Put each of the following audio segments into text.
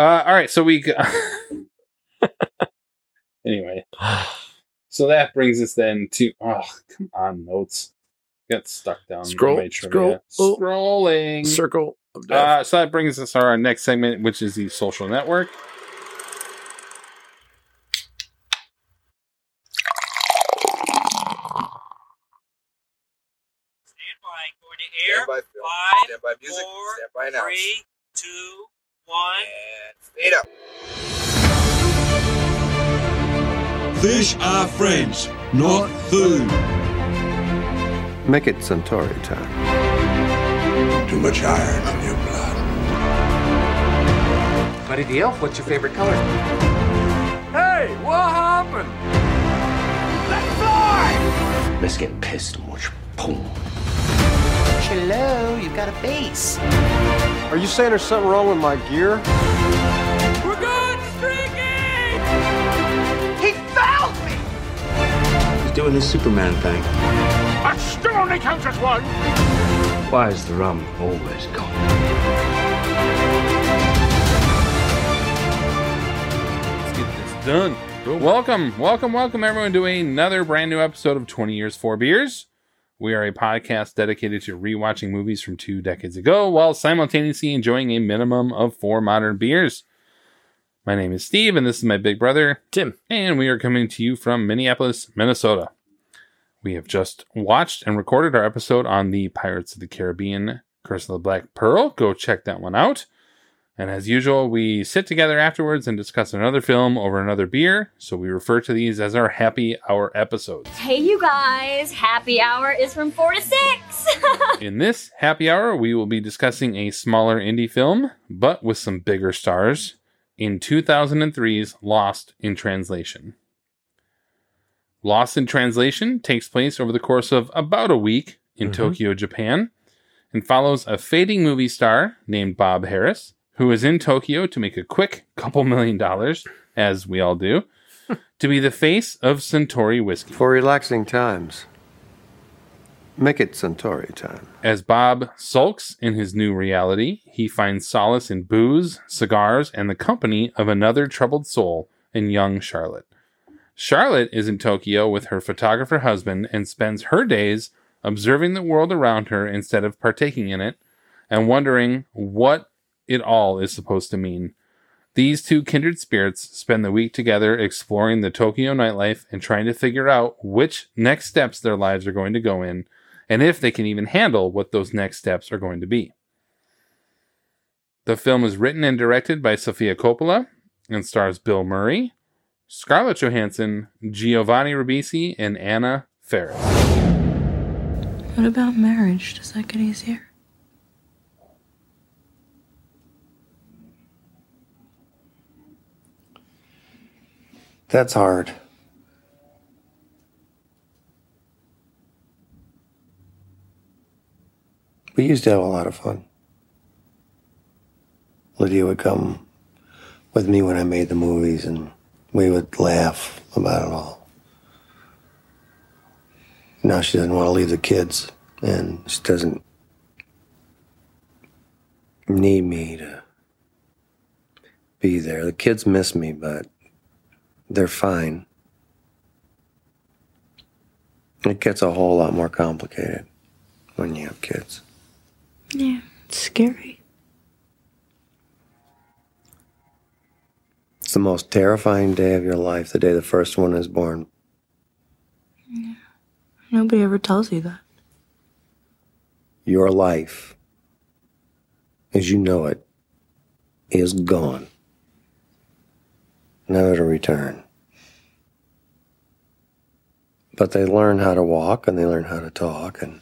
Uh, all right, so we. Go- anyway, so that brings us then to. Oh, come on, notes. Got stuck down. Scroll, my scroll, oh. scrolling. Circle of death. Uh, so that brings us to our next segment, which is the social network. Stand by. Going to air. Stand by, Phil. Five, Stand by music. four, Stand by now. three, two, one. And fade up. Fish are friends, not food. Make it Suntory time. Too much iron in your blood. Buddy the Elf, what's your favorite color? Hey, what happened? Let's fly! Let's get pissed and watch boom. Hello, you've got a base. Are you saying there's something wrong with my gear? We're going streaking! He found me. He's doing his Superman thing. I still only counts as one. Why is the rum always gone? Let's get this done. Welcome, welcome, welcome, everyone, to another brand new episode of 20 Years, Four Beers. We are a podcast dedicated to rewatching movies from two decades ago while simultaneously enjoying a minimum of four modern beers. My name is Steve, and this is my big brother, Tim. and we are coming to you from Minneapolis, Minnesota. We have just watched and recorded our episode on the Pirates of the Caribbean Curse of the Black Pearl. Go check that one out. And as usual, we sit together afterwards and discuss another film over another beer. So we refer to these as our happy hour episodes. Hey, you guys, happy hour is from 4 to 6. In this happy hour, we will be discussing a smaller indie film, but with some bigger stars, in 2003's Lost in Translation. Lost in Translation takes place over the course of about a week in Mhm. Tokyo, Japan, and follows a fading movie star named Bob Harris, who is in Tokyo to make a quick couple million dollars, as we all do, to be the face of Suntory whiskey. For relaxing times. Make it Suntory time. As Bob sulks in his new reality, he finds solace in booze, cigars, and the company of another troubled soul in young Charlotte. Charlotte is in Tokyo with her photographer husband and spends her days observing the world around her instead of partaking in it and wondering what it all is supposed to mean. These two kindred spirits spend the week together exploring the Tokyo nightlife and trying to figure out which next steps their lives are going to go in and if they can even handle what those next steps are going to be. The film is written and directed by Sofia Coppola and stars Bill Murray, Scarlett Johansson, Giovanni Ribisi, and Anna Faris. What about marriage? Does that get easier? That's hard. We used to have a lot of fun. Lydia would come with me when I made the movies, and we would laugh about it all. Now she doesn't want to leave the kids, and she doesn't need me to be there. The kids miss me, but they're fine. It gets a whole lot more complicated when you have kids. Yeah, it's scary. It's the most terrifying day of your life, the day the first one is born. Yeah. Nobody ever tells you that. Your life, as you know it, is gone. Never to return. But they learn how to walk and they learn how to talk and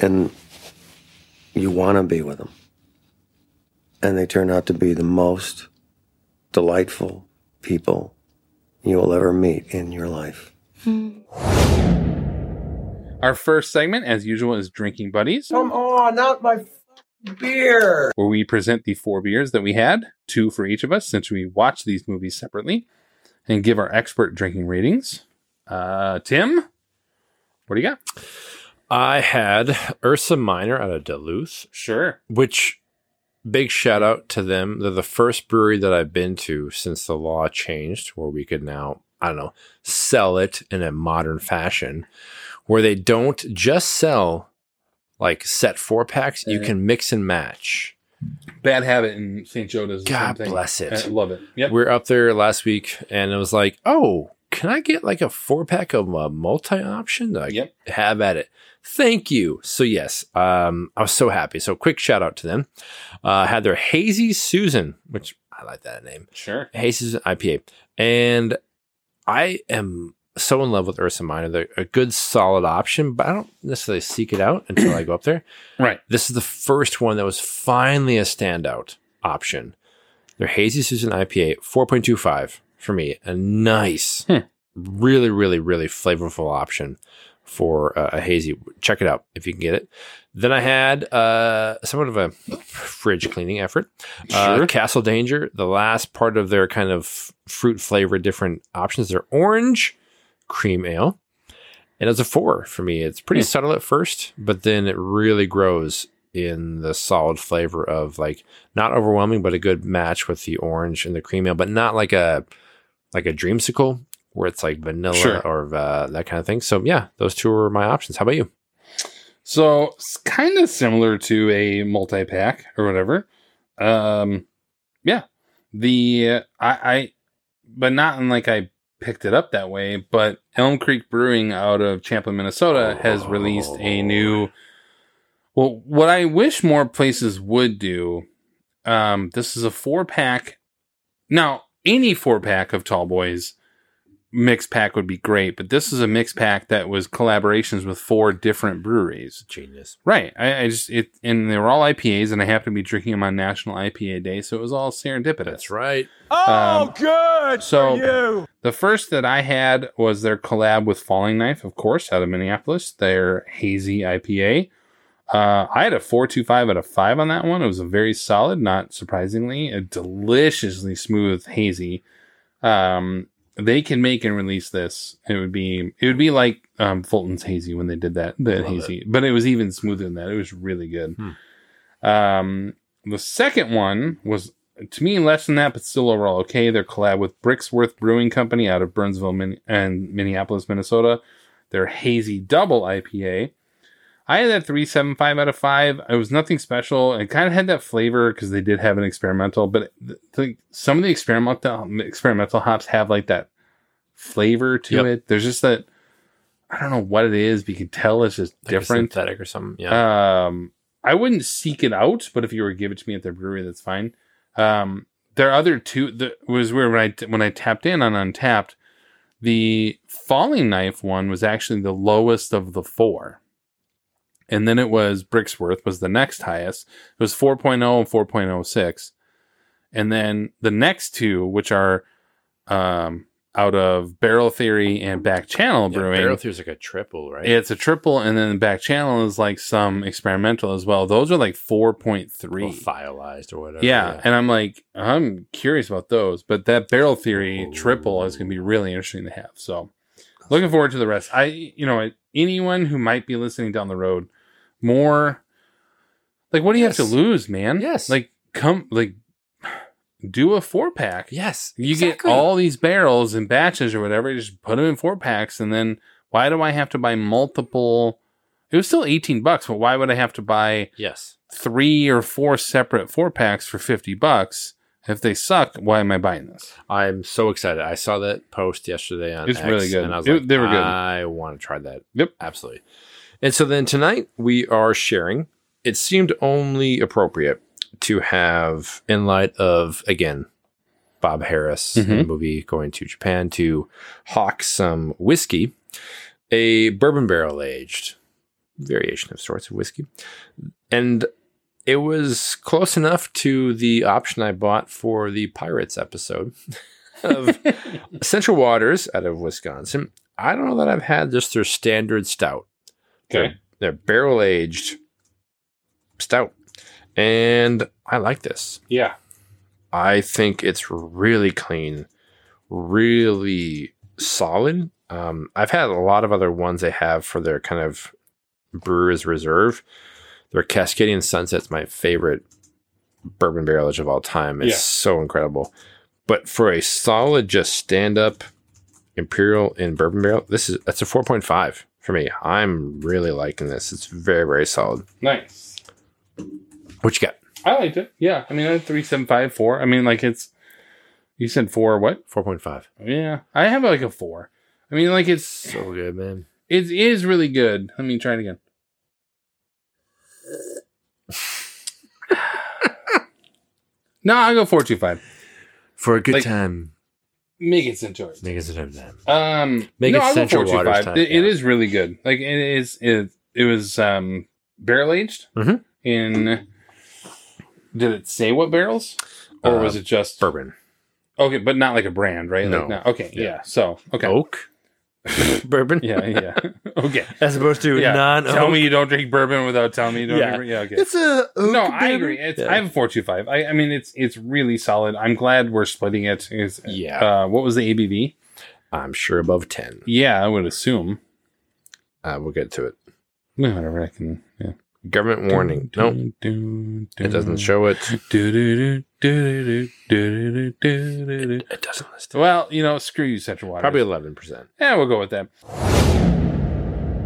and you want to be with them. And they turn out to be the most delightful people you will ever meet in your life. Hmm. Our first segment, as usual, is Drinking Buddies, Come on, not my f- beer. where we present the four beers that we had, two for each of us, since we watched these movies separately, and give our expert drinking ratings. Uh, Tim, what do you got? I had Ursa Minor out of Duluth, Sure. which big shout out to them. They're the first brewery that I've been to since the law changed, where we could now, I don't know, sell it in a modern fashion, where they don't just sell like set four packs. You can mix and match. Bad habit in St. Joe does the God same thing. bless it. I love it. Yep. We are up there last week, and it was like, oh, can I get like a four pack of a multi option? Like, Yep. have at it. Thank you. So yes, um, I was so happy. So quick shout out to them. Uh, had their hazy Susan, which I like that name. Sure. Hazy Susan IPA, and I am so in love with Ursa Minor. They're a good, solid option, but I don't necessarily seek it out until I go up there. Right. This is the first one that was finally a standout option. Their Hazy Susan IPA, 4.25 for me. A nice, Hmm. really, really, really flavorful option for uh, a hazy. Check it out if you can get it. Then I had uh, somewhat of a fridge cleaning effort. Uh, Sure. Castle Danger, the last part of their kind of fruit flavor, different options. Their orange cream ale. And it's a four for me. It's pretty Hmm. subtle at first, but then it really grows in the solid flavor of like not overwhelming, but a good match with the orange and the cream ale, but not like a like a dreamsicle where it's like vanilla Sure. or uh, that kind of thing. So yeah, those two are my options. How about you? So it's kind of similar to a multi pack or whatever. Um, yeah, the I, I, but not in like I picked it up that way. But Elm Creek Brewing out of Champlin, Minnesota, has released a new. Well, what I wish more places would do. Um, this is a four pack. Now, any four pack of Tall Boys mixed pack would be great, but this is a mixed pack that was collaborations with four different breweries. Genius. Right. I, I just it and they were all IPAs, and I happened to be drinking them on National IPA Day, so it was all serendipitous. That's right. Oh, Um, good so- for you. The first that I had was their collab with Falling Knife, of course, out of Minneapolis. Their hazy IPA. Uh, I had a four two five out of five on that one. It was a very solid, not surprisingly, a deliciously smooth hazy. Um, they can make and release this. It would be it would be like um, Fulton's hazy when they did that the hazy, but it was even smoother than that. It was really good. Hmm. Um, the second one was to me less than that, but still overall okay. Their collab with Bricksworth Brewing Company out of Burnsville Min- and Minneapolis, Minnesota. Their hazy double IPA. I had that three seven five out of five. It was nothing special. It kind of had that flavor because they did have an experimental, but th- some of the experimental experimental hops have like that flavor to Yep. it. There's just that I don't know what it is, but you can tell it's just Like different. synthetic or something. Yeah. Um, I wouldn't seek it out, but if you were to give it to me at their brewery, that's fine. Um, there are other two. That was where when I when I tapped in on Untappd, the Falling Knife one was actually the lowest of the four, and then it was Bricksworth was the next highest. It was 4.0 and 4.06, and then the next two, which are um, out of Barrel Theory and Back Channel yeah Brewing, Barrel Theory's like a triple, right? it's a triple, and then back channel is like some experimental as well. Those are like four point Or three. thiolized or whatever. Yeah, and I'm like, I'm curious about those, but that barrel theory Ooh. triple is going to be really interesting to have. So, looking forward to the rest. I, you know, anyone who might be listening down the road, more like, what do you have to lose, man? Yes. like come, like, do a four pack. Yes. You exactly. get all these barrels in batches or whatever, just put them in four packs, and then why do I have to buy multiple? It was still 18 bucks, but why would I have to buy Yes. three or four separate four packs for 50 bucks? If they suck, why am I buying this? I'm so excited. I saw that post yesterday on It's X, really good. and I was It- like, they were good. I want to try that. Yep. absolutely. And so then tonight we are sharing. It seemed only appropriate to have, in light of again Bob Harris in the mm-hmm. movie going to Japan to hawk some whiskey, a bourbon barrel aged variation of sorts of whiskey, and it was close enough to the option I bought for the Pirates episode of Central Waters out of Wisconsin. I don't know that I've had just their standard stout. Okay. They're barrel aged stout. And I like this. Yeah. I think it's really clean, really solid. Um, I've had a lot of other ones they have for their kind of Brewers Reserve. Their Cascadian Sunset's my favorite bourbon barrelage of all time. It's Yeah. so incredible. But for a solid, just stand up imperial in bourbon barrel, this is that's a four point five for me. I'm really liking this. It's very very solid. Nice. What you got? I liked it. Yeah. I mean, I had three, seven, five, four. I mean, like it's. You said four. What? Four point five. Yeah, I have like a four. I mean, like it's So good, man. it is really good. Let me try it again. no, I'll go four two five. For a good Like- time, Make it it. make it time. Um, Make no, it Central 425. Waters It- it yeah. is really good. Like it is. It it was um barrel aged Mhm. in. Did it say what barrels, or Uh, was it just Bourbon. Okay, but not like a brand, right? No. Like, no. Okay, yeah. Yeah. So okay. Oak bourbon. Yeah, yeah. okay. As opposed to Yeah. non. Tell me you don't drink bourbon without telling me you don't Yeah. drink. Yeah. Okay. It's a oak no, I agree. It's, Yeah. I have a four two five. I, I mean, it's it's really solid. I'm glad we're splitting it. Is Yeah. Uh, what was the ABV? I'm sure above ten. Yeah, I would assume. Uh, we'll get to it. Well, Whatever I can. Yeah. Government warning. Nope. It doesn't show it. It doesn't list it. Well, you know, screw you, Central Water. Probably eleven percent. Yeah, we'll go with that.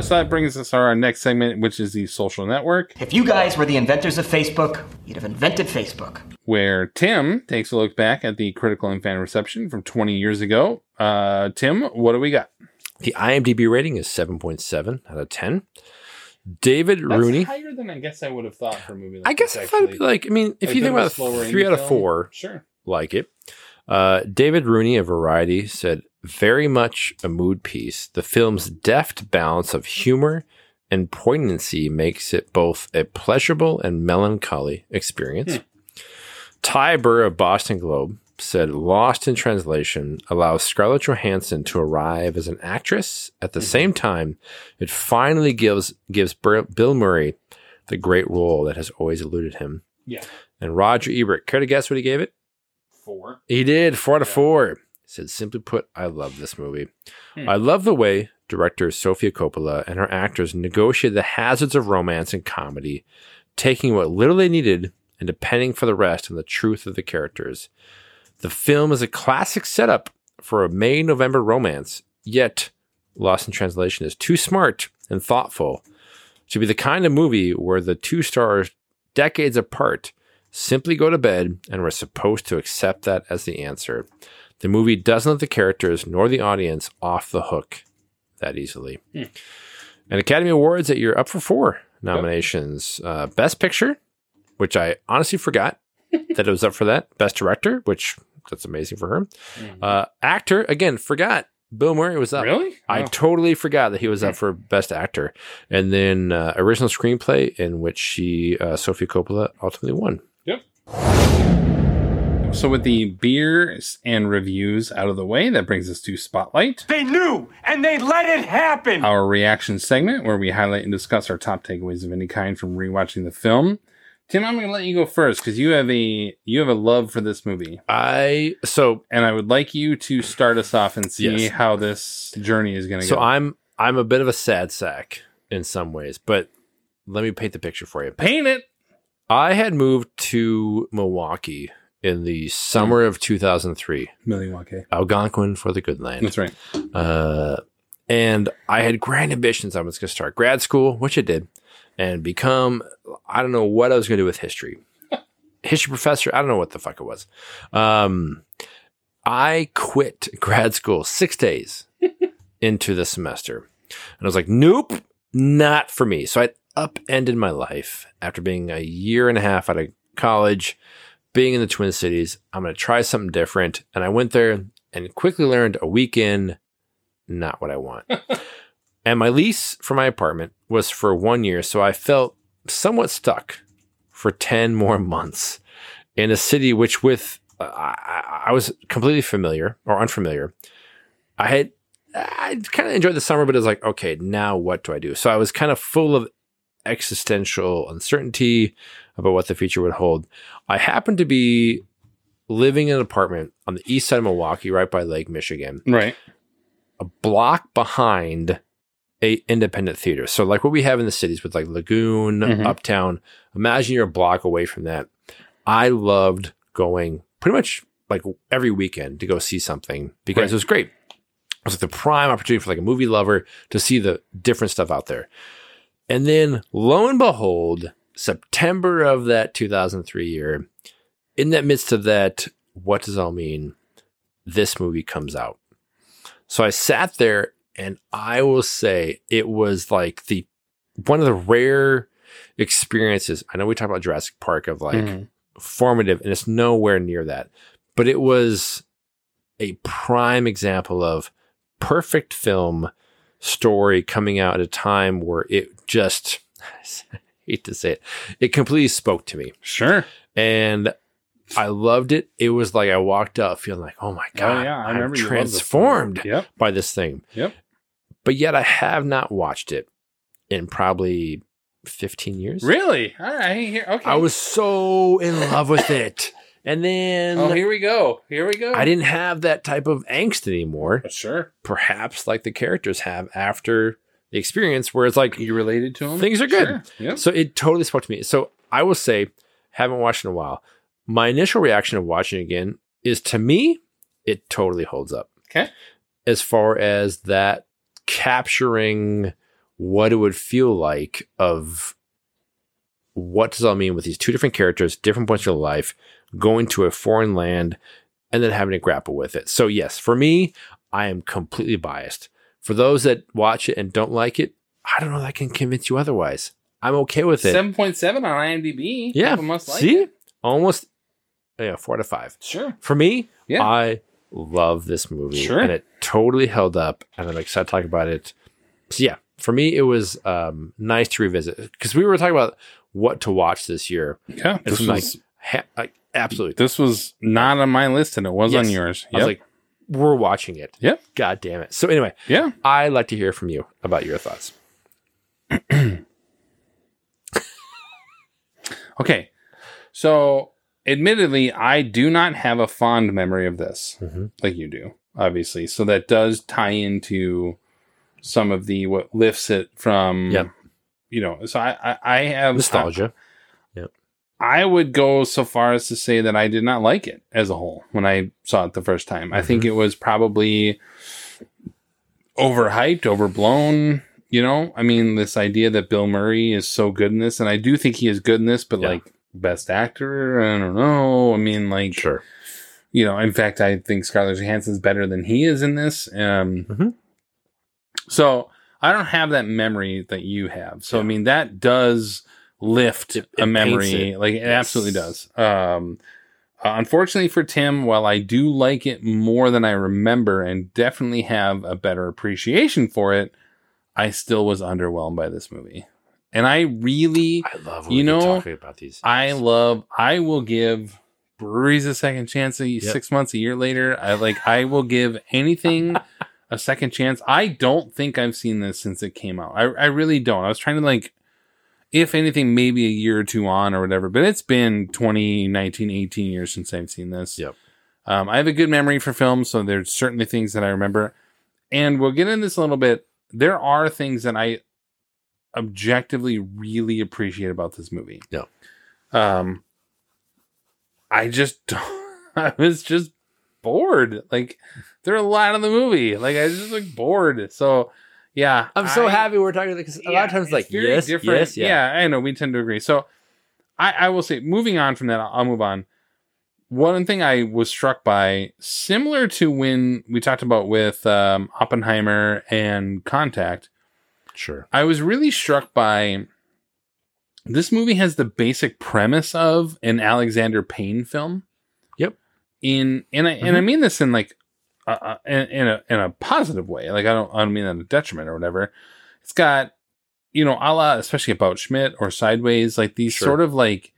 So that brings us to our next segment, which is the social network, If you guys were the inventors of Facebook, you'd have invented Facebook. where Tim takes a look back at the critical and fan reception from 20 years ago. Uh, Tim, what do we got? The IMDb rating is seven point seven out of ten. David That's Rooney. higher than I guess I would have thought for a movie like I guess this, I thought it'd be like. I mean, if you think about it, three out of four Sure. like it. Uh, David Rooney of Variety said, "Very much a mood piece. The film's deft balance of humor and poignancy makes it both a pleasurable and melancholy experience." Ty Burr of Boston Globe said, "Lost in Translation allows Scarlett Johansson to arrive as an actress. At the same time, it finally gives gives Bill Murray the great role that has always eluded him." Yeah. And Roger Ebert, care to guess what he gave it? Four. He did four out of four. He said, simply put, I love this movie. Hmm. I love the way director Sofia Coppola and her actors negotiated the hazards of romance and comedy, taking what little they needed and depending for the rest on the truth of the characters. The film is a classic setup for a May November romance, yet Lost in Translation is too smart and thoughtful to be the kind of movie where the two stars, decades apart, simply go to bed and we're supposed to accept that as the answer. The movie doesn't let the characters nor the audience off the hook that easily. Hmm. And Academy Awards that you're up for four nominations uh, Best Picture, which I honestly forgot that it was up for that. Best Director, which that's amazing for her. Uh, actor, again, forgot. Bill Murray was up. Really? I Oh. totally forgot that he was up for Best Actor. And then uh, original screenplay, in which she, uh, Sophie Coppola, ultimately won. Yep. So with the beers and reviews out of the way, that brings us to Spotlight, They knew, and they let it happen. our reaction segment where we highlight and discuss our top takeaways of any kind from rewatching the film. Tim, I'm going to let you go first because you have a you have a love for this movie, I so and I would like you to start us off and see Yes. how this journey is going to so go. So I'm I'm a bit of a sad sack in some ways, but let me paint the picture for you. Paint it. I had moved to Milwaukee in the summer of 2003. Milwaukee. Algonquin for the good land. That's right. Uh, and I had grand ambitions. I was going to start grad school, which I did, and become, I don't know what I was going to do with history. history professor, I don't know what the fuck it was. Um, I quit grad school six days into the semester. And I was like, nope, not for me. So I upended my life after being a year and a half out of college, being in the Twin Cities. I'm going to try something different. And I went there and quickly learned a weekend, not what I want. and my lease for my apartment was for one year. So I felt somewhat stuck for 10 more months in a city which, with uh, I, I was completely familiar or unfamiliar. I had I kind of enjoyed the summer, but it was like, okay, now what do I do? So I was kind of full of existential uncertainty about what the future would hold. I happened to be living in an apartment on the east side of Milwaukee, right by Lake Michigan, Right. a block behind a independent theater. So like what we have in the cities with like Lagoon, Mhm. Uptown. Imagine you're a block away from that. I loved going pretty much like every weekend to go see something because Right. it was great. It was like the prime opportunity for like a movie lover to see the different stuff out there. And then lo and behold, September of that 2003 year, in that midst of that, what does all mean? This movie comes out. So I sat there and I will say it was like the one of the rare experiences. I know we talk about Jurassic Park of like Mhm. formative, and it's nowhere near that. But it was a prime example of perfect film story coming out at a time where it just I hate to say it, it completely spoke to me. Sure. And I loved it. It was like I walked up feeling like, oh my God, yeah, I this transformed. Yep. by this thing. Yep. But yet I have not watched it in probably 15 years. Really? All right. Here. Okay. I was so in love with it. And then Oh, here we go. Here we go. I didn't have that type of angst anymore. Uh, sure. Perhaps like the characters have after the experience where it's like You related to them. things are good. Sure. Yep. So it totally spoke to me. So I will say, haven't watched in a while. My initial reaction of watching it again is to me, it totally holds up. Okay. As far as that capturing what it would feel like of what does all mean with these two different characters, different points of life, going to a foreign land, and then having to grapple with it. So yes, for me, I am completely biased. For those that watch it and don't like it, I don't know that I can convince you otherwise. I'm okay with it. Seven point seven on IMDb. Yeah. Like See? it. Almost yeah, four to five. Sure. For me, Yeah. I love this movie. Sure. And it totally held up. And I'm excited to talk about it. So yeah, for me, it was um, nice to revisit because we were talking about what to watch this year. Yeah. It's This like, was ha- like absolutely. this was not on my list, and it was on Yes. yours. I was like, we're watching it. Yep. God damn it. So anyway, yeah. I'd like to hear from you about your thoughts. Okay. So, admittedly, I do not have a fond memory of this Mhm. like you do, obviously. So that does tie into some of the what lifts it from Yep. you know, so I I, I have Nostalgia. I would go so far as to say that I did not like it as a whole when I saw it the first time. I think it was probably overhyped, overblown. You know, I mean, this idea that Bill Murray is so good in this, and I do think he is good in this, but Yeah. like best actor, I don't know. I mean, like, Sure. you know, in fact, I think Scarlett Johansson's better than he is in this. Um, Mhm. so I don't have that memory that you have. So I mean, that does lift It- a memory, it. like it Yes. absolutely does. Um, uh, unfortunately for Tim, while I do like it more than I remember, and definitely have a better appreciation for it, I still was underwhelmed by this movie. And I really, I love when You know, talking about these. I love. I will give breweries a second chance. A, Six months, a year later, I like. I will give anything a second chance. I don't think I've seen this since it came out. I, I really don't. I was trying to like, if anything, maybe a year or two on or whatever. But it's been 20, 19, 18 years since I've seen this. Yep. Um, I have a good memory for films, so there's certainly things that I remember. And we'll get into this a little bit. There are things that I objectively really appreciate about this movie. Yeah. Um, I just don't, I was just bored. Like there are a lot of the movie. Like I was just like bored. So yeah, I'm so I- happy we're talking because a lot of times like yes, different. yes, yeah. I know we tend to agree. So I, I will say, moving on from that, I'll, I'll move on. One thing I was struck by, similar to when we talked about with um, Oppenheimer and Contact, Sure. I was really struck by this movie has the basic premise of an Alexander Payne film. Yep. In and I and I mean this in like uh, uh, in, in a in a positive way. Like I don't I don't mean that a detriment or whatever. It's got you know a la especially about Schmidt or Sideways like these Sure. sort of like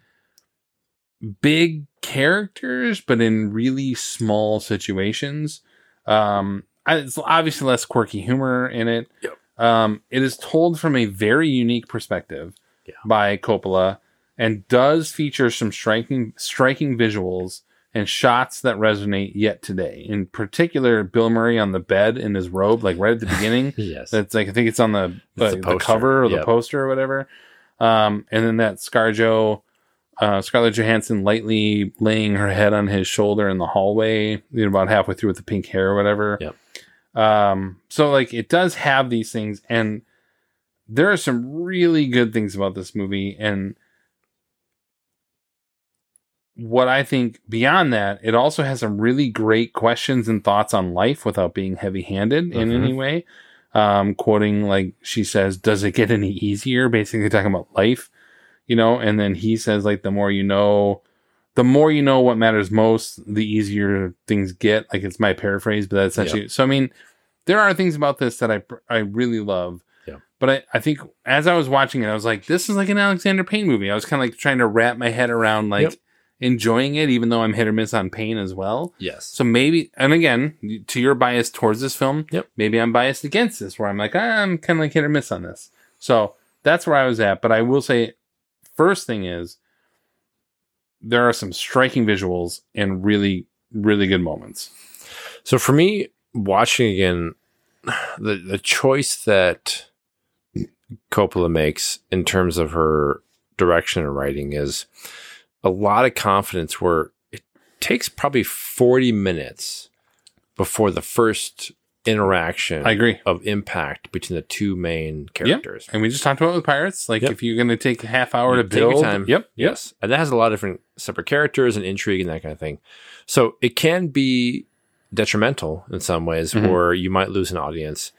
big characters but in really small situations. Um, I- it's obviously less quirky humor in it. Yep. Um, it is told from a very unique perspective Yeah. by Coppola and does feature some striking striking visuals and shots that resonate yet today. In particular, Bill Murray on the bed in his robe, like right at the beginning. Yes. That's like I think it's on the It's the the, cover or the poster or whatever. Um, and then that ScarJo uh, Scarlett Johansson lightly laying her head on his shoulder in the hallway, you know, about halfway through with the pink hair or whatever. Yep. Um, so like it does have these things, and there are some really good things about this movie, and what I think beyond that, it also has some really great questions and thoughts on life without being heavy handed in Mhm. any way. Um, quoting like she says, "Does it get any easier?" Basically talking about life, you know. And then he says like, "The more you know, the more you know what matters most, the easier things get." Like it's my paraphrase, but that's essentially. So I mean, there are things about this that I I really love. Yeah. But I, I think as I was watching it, I was like, this is like an Alexander Payne movie. I was kind of like trying to wrap my head around like Yep. enjoying it, even though I'm hit or miss on Payne as well. Yes. So maybe, and again, to your bias towards this film, Yep. maybe I'm biased against this, where I'm like, "Ah, I'm kind of like hit or miss on this. So that's where I was at. But I will say, first thing is, there are some striking visuals and really, really good moments. So for me, watching again, the the choice that Coppola makes in terms of her direction and writing is a lot of confidence. Where it takes probably forty minutes before the first interaction. I agree. of impact between the two main characters. And we just talked about it with Pirates. Like, Yep. if you're going to take a half hour to Take your build, time. Yep. Yes. And that has a lot of different separate characters and intrigue and that kind of thing. So it can be detrimental in some ways Mhm. where you might lose an audience.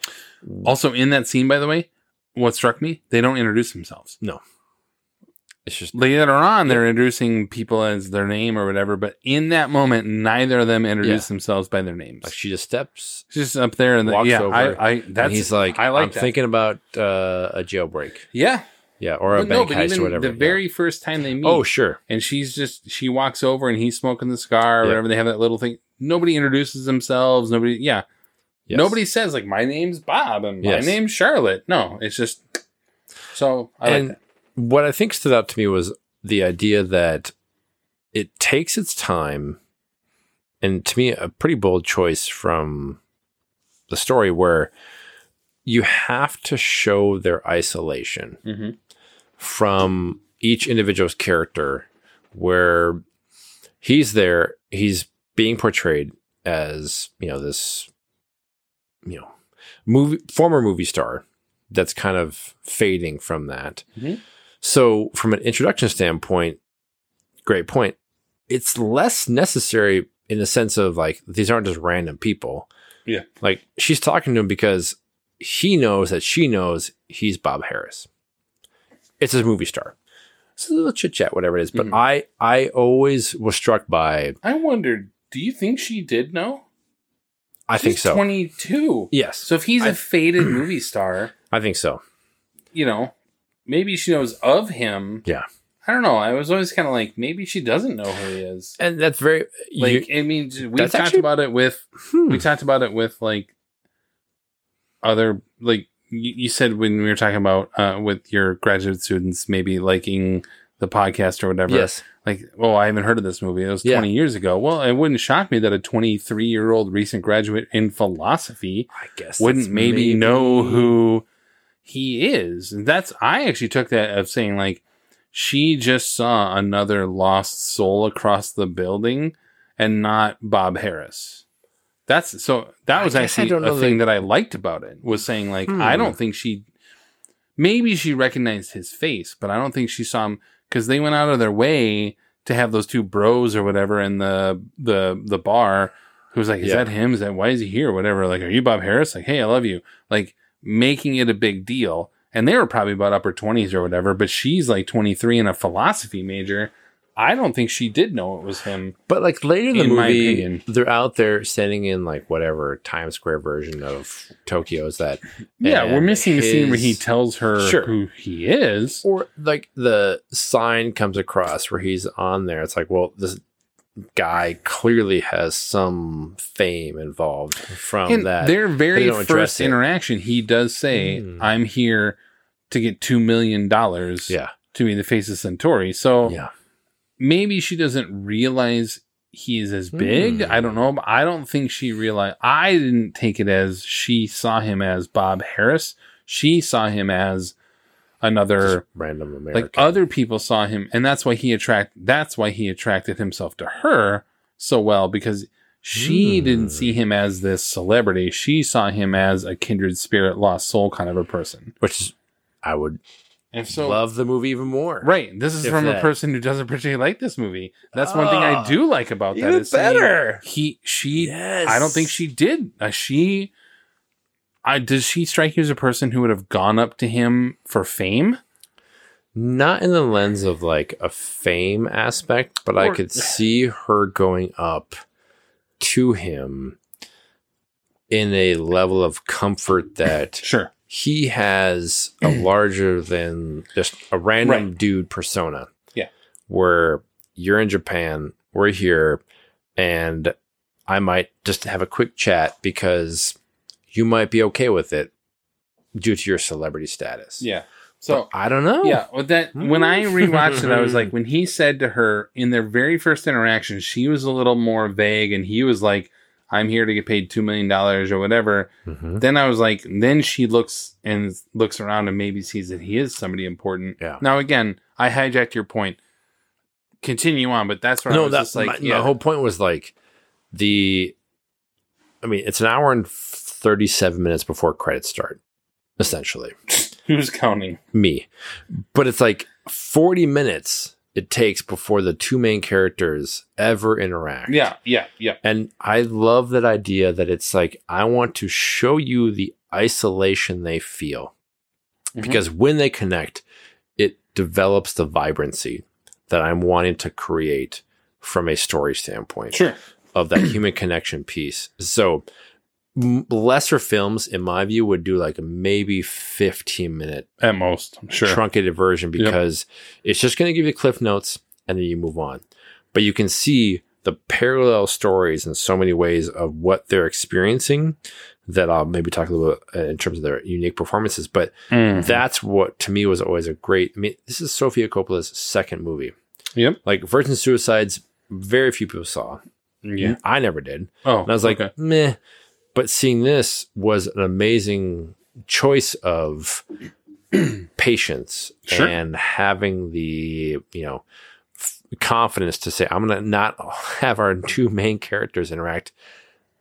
Also, in that scene, by the way, what struck me, they don't introduce themselves. No. It's just Later on, they're introducing people as their name or whatever, but in that moment, neither of them introduce Yeah. themselves by their names. like she just steps, She's just up there and walks yeah, over, I, I, that's, and he's like, I like I'm that. thinking about uh, a jailbreak. yeah, Yeah. Or a But bank heist or whatever. The yeah. very first time they meet, Oh, sure. and she's just she walks over and he's smoking the cigar or Yeah. whatever. They have that little thing. Nobody introduces themselves. Nobody, yeah, Yes. nobody says like my name's Bob and Yes. my name's Charlotte. No, it's just so. I like and that. What I think stood out to me was the idea that it takes its time, and to me, a pretty bold choice from the story where you have to show their isolation Mhm. from each individual's character, where he's there, he's being portrayed as you know this, you know, movie former movie star that's kind of fading from that. Mhm. So, from an introduction standpoint, great point. It's less necessary in the sense of like these aren't just random people. Yeah. Like she's talking to him because he knows that she knows he's Bob Harris. It's his movie star. It's a little chit chat, whatever it is. But Mhm. I, I always was struck by. I wondered, do you think she did know? I think so. Twenty two. yes, So if he's a I- faded movie star, I think so. you know, maybe she knows of him. Yeah. I don't know. I was always kind of like, maybe she doesn't know who he is. And that's very Like, you- I mean, we talked actually- about it with hmm. we talked about it with like other like you, you said when we were talking about uh, with your graduate students maybe liking the podcast or whatever. yes, Like, oh, I haven't heard of this movie. It was Yeah. 20 years ago. Well, it wouldn't shock me that a 23 year old recent graduate in philosophy I guess wouldn't that's maybe, know who he is. And that's, I actually took that of saying, like, she just saw another lost soul across the building and not Bob Harris. That's so that was I actually don't a know thing that- that I liked about it was saying, like, Hmm. I don't think she, maybe she recognized his face, but I don't think she saw him because they went out of their way to have those two bros or whatever in the the the bar who was like is Yeah. that him is that why is he here whatever like are you bob harris like hey i love you like making it a big deal and they were probably about upper 20s or whatever but she's like 23 and a philosophy major i don't think she did know it was him But like later in the In movie, opinion. they're out there standing in like whatever Times Square version of Tokyo is that. yeah we're missing the scene where he tells her Sure. who he is or like the sign comes across where he's on there. It's like, well, this guy clearly has some fame involved from and that. their very first it. interaction he does say Hmm. i'm here to get two million dollars yeah, to be the face of suntory so yeah, maybe she doesn't realize he's as big. Hmm. I don't know, but I don't think she realized. I didn't take it as she saw him as Bob Harris. She saw him as another Just random American. like other people saw him and that's why he attract that's why he attracted himself to her so well because she Hmm. didn't see him as this celebrity she saw him as a kindred spirit lost soul kind of a person which I would and so love the movie even more. right this is from a person who doesn't particularly like this movie that's one thing i Ah, do like about that even is better. he she Yes. i don't think she did uh, she I, does she strike you as a person who would have gone up to him for fame Not in the lens of like a fame aspect, but I could see her going up to him in a level of comfort that sure he has a larger than just a random Right. dude persona. Yeah. Where you're in Japan, we're here, and I might just have a quick chat because you might be okay with it due to your celebrity status. yeah so But I don't know. Yeah, well, that when I rewatched it, I was like, when he said to her in their very first interaction, she was a little more vague, and he was like, "I'm here to get paid two million dollars or whatever." Mhm. Then I was like, then she looks and looks around and maybe sees that he is somebody important. Yeah. Now again, I hijacked your point. Continue on, but that's where I no, was that's just like, my, yeah, my whole point was like the. I mean, it's an hour and thirty-seven minutes before credits start, essentially. who's counting? Me, but it's like forty minutes it takes before the two main characters ever interact. Yeah, yeah, yeah. And I love that idea that it's like, I want to show you the isolation they feel. Mhm. Because when they connect, it develops the vibrancy that I'm wanting to create from a story standpoint Sure. of that human connection piece. So, lesser films, in my view, would do like a maybe 15 minute At most, I'm sure. truncated version Yep. because it's just going to give you cliff notes and then you move on. But you can see the parallel stories in so many ways of what they're experiencing that I'll maybe talk a little bit uh, in terms of their unique performances. But Mhm. that's what to me was always a great. I mean, this is Sofia Coppola's second movie. Yep. Like Virgin Suicides, very few people saw. Yeah. I never did. Oh, And I was like, okay. meh. But seeing this was an amazing choice of patience Sure. and having the, you know, f- confidence to say, I'm going to not have our two main characters interact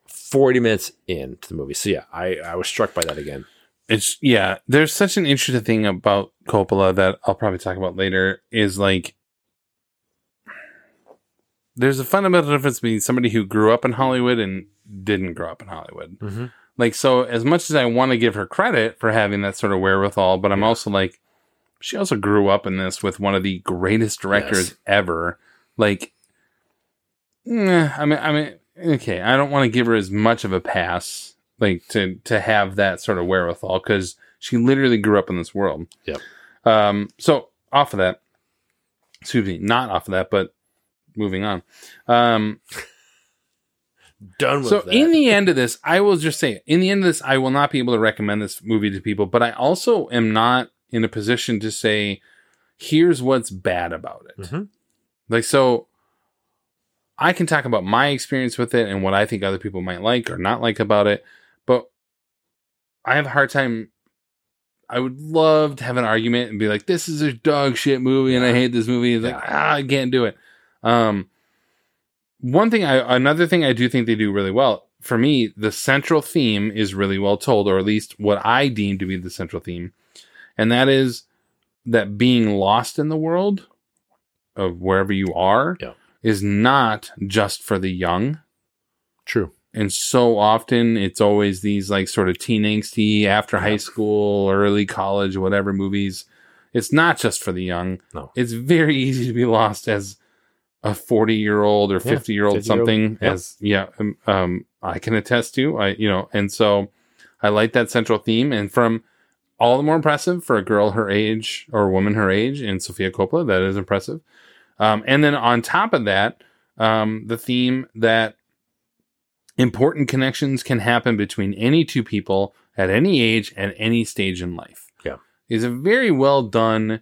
40 minutes into the movie. So yeah, I, I was struck by that again. it's yeah there's such an interesting thing about coppola that i'll probably talk about later is like there's a fundamental difference between somebody who grew up in hollywood and didn't grow up in hollywood Mhm. like so as much as i want to give her credit for having that sort of wherewithal but i'm also like she also grew up in this with one of the greatest directors Yes. ever like eh, i mean i mean okay i don't want to give her as much of a pass like to to have that sort of wherewithal because she literally grew up in this world Yep. um so off of that excuse me not off of that but moving on um Done with so that. in the end of this, I will just say, in the end of this, I will not be able to recommend this movie to people, but I also am not in a position to say, here's what's bad about it. Mhm. Like, so I can talk about my experience with it and what I think other people might like or not like about it, but I have a hard time. I would love to have an argument and be like, this is a dog shit movie and I hate this movie. It's like, ah, I can't do it. Um, one thing I another thing I do think they do really well for me, the central theme is really well told, or at least what I deem to be the central theme, and that is that being lost in the world of wherever you are Yeah. is not just for the young. True. And so often it's always these like sort of teen angsty after high school, early college, whatever movies. It's not just for the young. No. It's very easy to be lost as a 40 year old or 50 year old 50-year-old. something Yeah. as yeah um, um i can attest to i you know and so i like that central theme and from all the more impressive for a girl her age or a woman her age in sofia coppola that is impressive um and then on top of that um the theme that important connections can happen between any two people at any age at any stage in life Yeah. is a very well done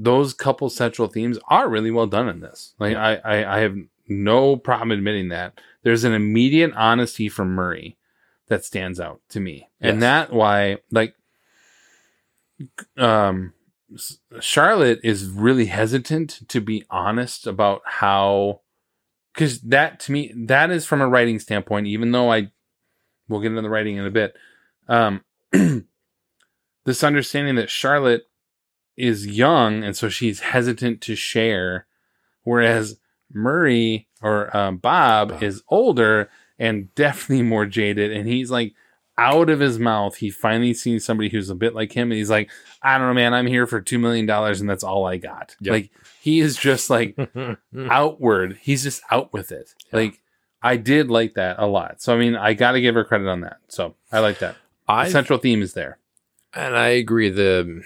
those couple central themes are really well done in this. Like I, I, I have no problem admitting that. There's an immediate honesty from Murray that stands out to me. And that why like um Charlotte is really hesitant to be honest about how because that to me that is from a writing standpoint even though I we'll get into the writing in a bit um this understanding that Charlotte is young and so she's hesitant to share whereas Murray or um, Bob is older and definitely more jaded and he's like out of his mouth. He finally sees somebody who's a bit like him and he's like I don't know man I'm here for 2 million dollars and that's all I got. Yep. like he is just like outward. He's just out with it. Like I did like that a lot. So I mean I got to give her credit on that. So I like that. The central theme is there. And I agree the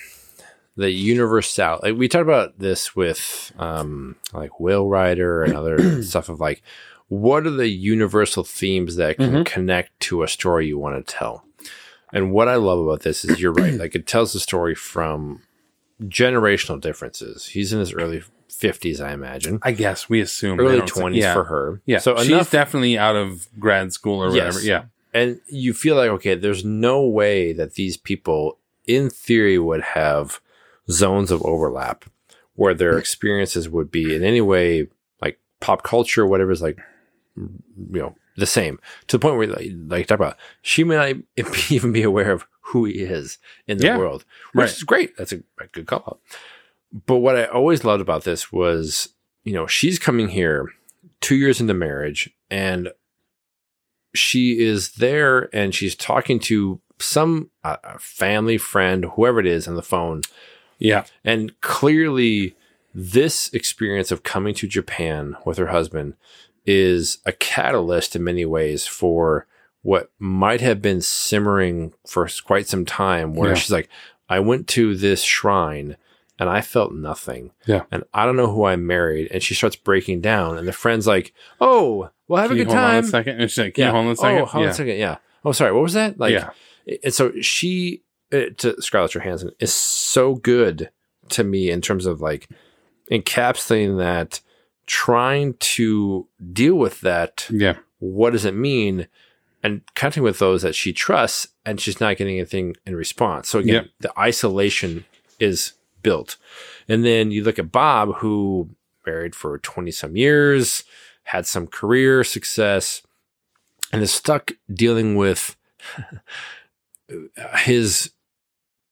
the universal like we talked about this with um like Whale Rider and other stuff of like what are the universal themes that can Mhm. connect to a story you want to tell and what I love about this is you're right like it tells the story from generational differences he's in his early 50s I imagine I guess we assume early don't say- 20s yeah. for her yeah so she's enough definitely out of grad school or whatever Yes. yeah and you feel like okay there's no way that these people in theory would have zones of overlap where their experiences would be in any way like pop culture whatever is like you know the same to the point where like, like talk about she may not even be aware of who he is in the Yeah. world which Right. is great that's a, a good call out but what i always loved about this was you know she's coming here two years into marriage and she is there and she's talking to some uh, uh, family friend, whoever it is, on the phone. Yeah And clearly, this experience of coming to Japan with her husband is a catalyst in many ways for what might have been simmering for quite some time, where Yeah. she's like, I went to this shrine and I felt nothing. Yeah. And I don't know who I married. And she starts breaking down. And the friend's like, Oh, well, have Can a good hold on time. a second and she's like can you hold on a oh, second Oh, hold on a second. Yeah. Oh, sorry. What was that? Like, yeah and so she, uh, to Scarlett Johansson, is so good to me in terms of like encapsulating that, trying to deal with that. yeah What does it mean? And connecting with those that she trusts, and she's not getting anything in response. So again, Yep. the isolation is built. And then you look at Bob, who married for 20 some years, had some career success, and is stuck dealing with his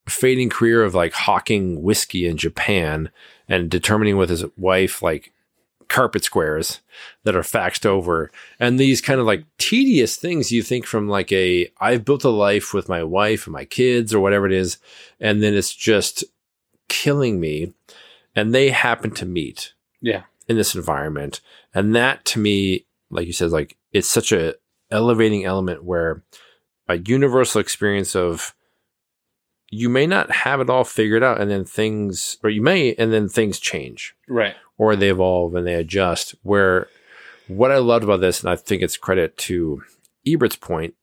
fading career of like hawking whiskey in Japan and determining with his wife like carpet squares that are faxed over and these kind of like tedious things you think from like a I've built a life with my wife and my kids or whatever it is and then it's just killing me and they happen to meet yeah. in this environment. And that to me like you said like it's such a elevating element where a universal experience of you may not have it all figured out and then things or you may and then things change right or they evolve and they adjust where what i loved about this and i think it's credit to ebert's point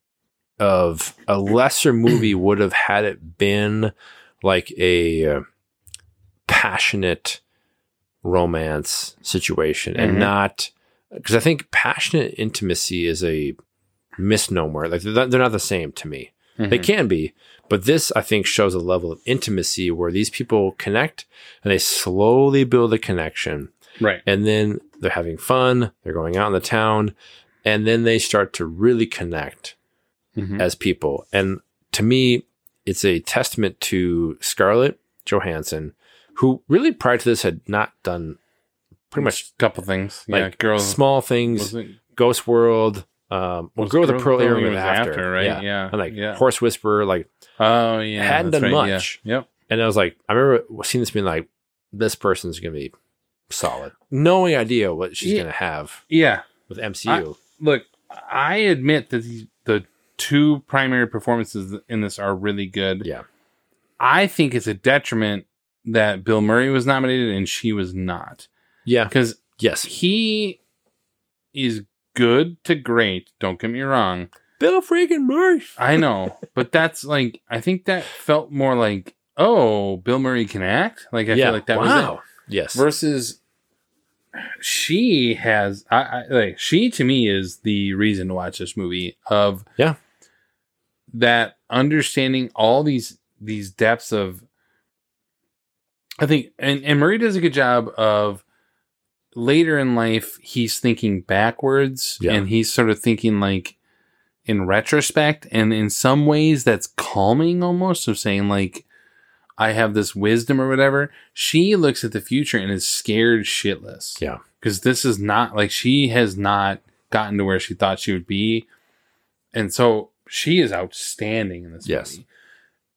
of a lesser movie would have had it been like a uh, passionate romance situation and Mhm. not because I think passionate intimacy is a misnomer. Like they're not the same to me. They Mhm. can be, but this I think shows a level of intimacy where these people connect and they slowly build a connection, right and then they're having fun. They're going out in the town, and then they start to really connect Mhm. as people. And to me, it's a testament to Scarlett Johansson, who really prior to this had not done pretty much a couple things yeah like girls small things. Ghost World, um, well, with the Girl- Pearl Earring after, after, right? Yeah, and like yeah. Horse Whisperer, like, oh yeah Hadn't done right, yeah. much. yep and I was like, I remember seeing this being like, this person's gonna be solid, No idea what she's Yeah. gonna have yeah with MCU. look, I admit that the, the two primary performances in this are really good. yeah, I think it's a detriment that Bill Murray was nominated and she was not. yeah, Because yes, he is good to great. Don't get me wrong. Bill freaking Murray. I know, but that's like I think that felt more like oh, Bill Murray can act. Like I yeah, feel like that was wow. it. Yes, Versus, she has I, I like she to me is the reason to watch this movie of Yeah. that understanding all these these depths of I think, and, and Murray does a good job of later in life, he's thinking backwards Yeah. and he's sort of thinking like in retrospect. And in some ways, that's calming almost of saying, like, I have this wisdom or whatever. She looks at the future and is scared shitless. Yeah. Because this is not like she has not gotten to where she thought she would be. And so she is outstanding in this Yes. movie.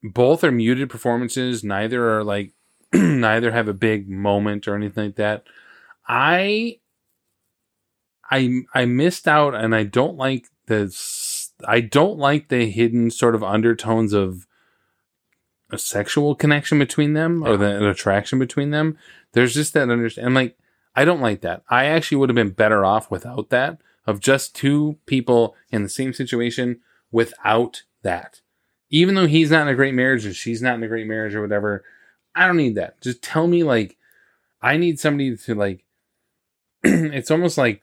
Both are muted performances. Neither are like neither have a big moment or anything like that. I I I missed out and I don't like the I don't like the hidden sort of undertones of a sexual connection between them or the an attraction between them. There's just that understand like I don't like that. I actually would have been better off without that of just two people in the same situation without that. Even though he's not in a great marriage and she's not in a great marriage or whatever, I don't need that. Just tell me like I need somebody to like it's almost like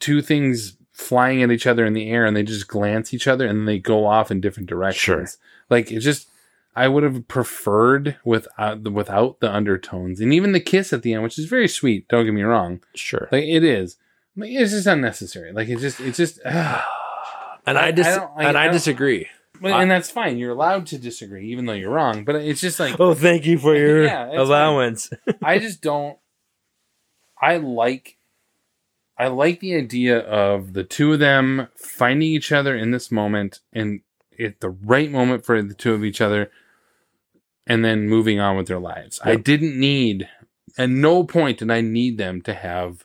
two things flying at each other in the air and they just glance each other and they go off in different directions. Like it just I would have preferred without uh, the without the undertones and even the kiss at the end, which is very sweet. Don't get me wrong. Sure. Like it is. Like, it's just unnecessary. Like it's just it's just And I, dis- don't- and I, don't- disagree. Well, and that's fine. You're allowed to disagree, even though you're wrong. But it's just like Oh, thank you for your Yeah, allowance. I just don't. I like. I like the idea of the two of them finding each other in this moment and at the right moment for the two of each other, and then moving on with their lives. I didn't need, at no point did I need them to have,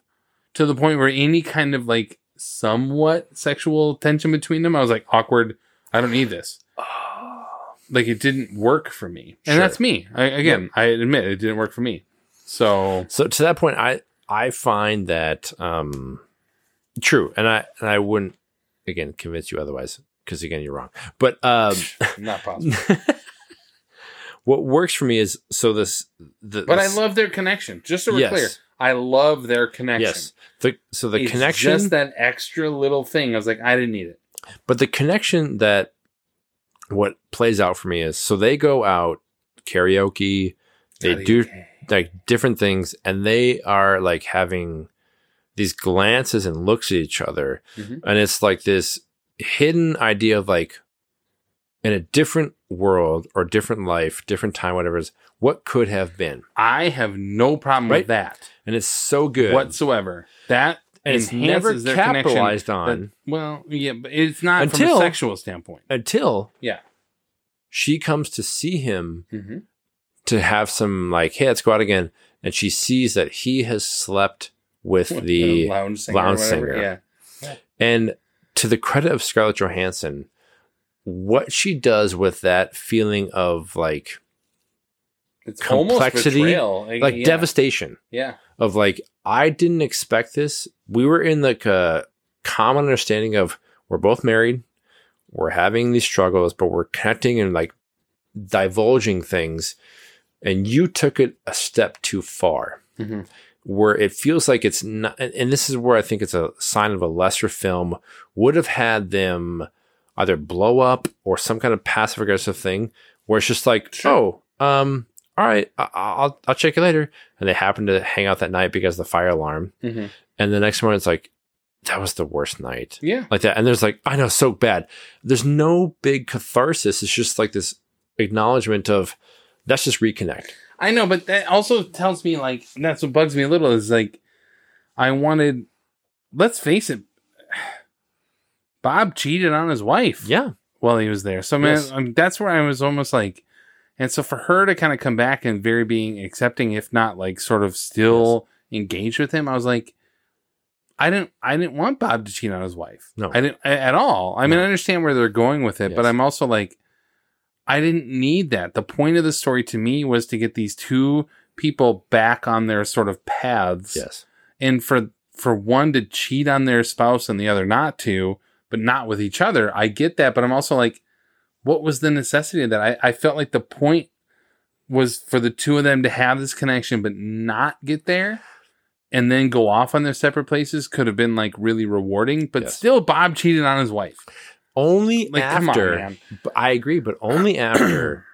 to the point where any kind of like somewhat sexual tension between them. I was like awkward. I don't need this. Like it didn't work for me, and Sure. that's me. I, again, I admit it didn't work for me. So So to that point, I I find that um true, and I and I wouldn't again convince you otherwise because again you're wrong. But um, not possible. what works for me is so this the But I love their connection. Just so we're Yes. clear, I love their connection. yes the so the It's connection just that extra little thing. I was like, I didn't need it. But the connection that what plays out for me is so they go out karaoke, they do like different things, and they are like having these glances and looks at each other, Mhm. and it's like this hidden idea of like in a different world or different life, different time, whatever it is, what could have been, I have no problem Right? with that and it's so good. whatsoever. That And it's never their connection capitalized that- on. well, yeah, but it's not from Until- a sexual standpoint. until Yeah. she comes to see him Mm-hmm. To have some like, hey, let's go out again. And she sees that he has slept with the lounge singer. lounge whatever, singer. Yeah. And to the credit of Scarlett Johansson, what she does with that feeling of like It's complexity, betrayal. like yeah. devastation, Yeah. of like, I didn't expect this. We were in like a common understanding of we're both married, we're having these struggles, but we're connecting and like divulging things. And you took it a step too far Mhm. where it feels like it's not, and this is where I think it's a sign of a lesser film, would have had them either blow up or some kind of passive aggressive thing where it's just like, oh, um, all right, I- I'll I'll check you later, and they happen to hang out that night because of the fire alarm, Mhm. and the next morning it's like, that was the worst night, Yeah. like that, and there's like, I know, so bad. There's no big catharsis. It's just like this acknowledgement of let's just reconnect. I know, but that also tells me like that's what bugs me a little is like I wanted. Let's face it, Bob cheated on his wife. Yeah, while he was there. So man, Yes. um, that's where I was almost like, and so for her to kind of come back and very being accepting, if not like sort of still engaged with him, I was like, I didn't, I didn't want Bob to cheat on his wife. No. I didn't at all. I mean, I understand where they're going with it, but I'm also like, I didn't need that. The point of the story to me was to get these two people back on their sort of paths yes, and for for one to cheat on their spouse and the other not to, but not with each other, I get that. But I'm also like, what was the necessity of that? I, I felt like the point was for the two of them to have this connection, but not get there and then go off on their separate places could have been like really rewarding. But Yes. still, Bob cheated on his wife. Only Like, come on, after I agree, but only after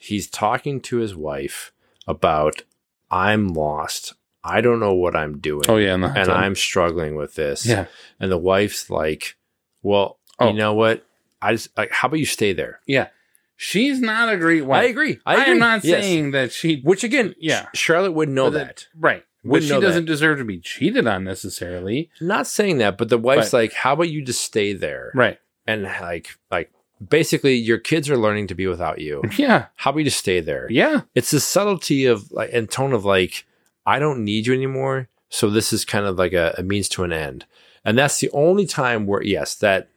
he's talking to his wife about I'm lost. I don't know what I'm doing. Oh yeah, and. I'm struggling with this. Yeah. And the wife's like, "Well, Oh. you know what? I just like how about you stay there?" yeah. She's not a great wife. I agree. I I, agree. am not Yes. saying that she Which again, Yeah. Charlotte would know but that. right. But she doesn't deserve to be cheated on necessarily. Not saying that, but the wife's But- like, "How about you just stay there?" Right. And like like basically your kids are learning to be without you. Yeah. How about you just stay there? Yeah. It's the subtlety of like and tone of like, I don't need you anymore. So this is kind of like a, a means to an end. And that's the only time where yes, that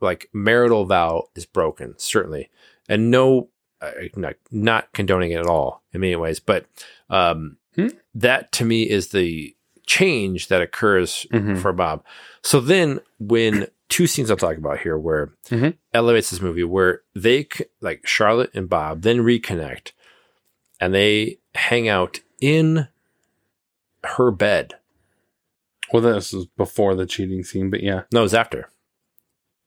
like marital vow is broken, certainly. And no uh, not, not condoning it at all in many ways, but um Hmm? that to me is the change that occurs Mhm. for Bob. So then when two scenes I'll talk about here where Mhm. elevates this movie where they like Charlotte and Bob then reconnect and they hang out in her bed. Well, this was before the cheating scene, but yeah. No, it was after.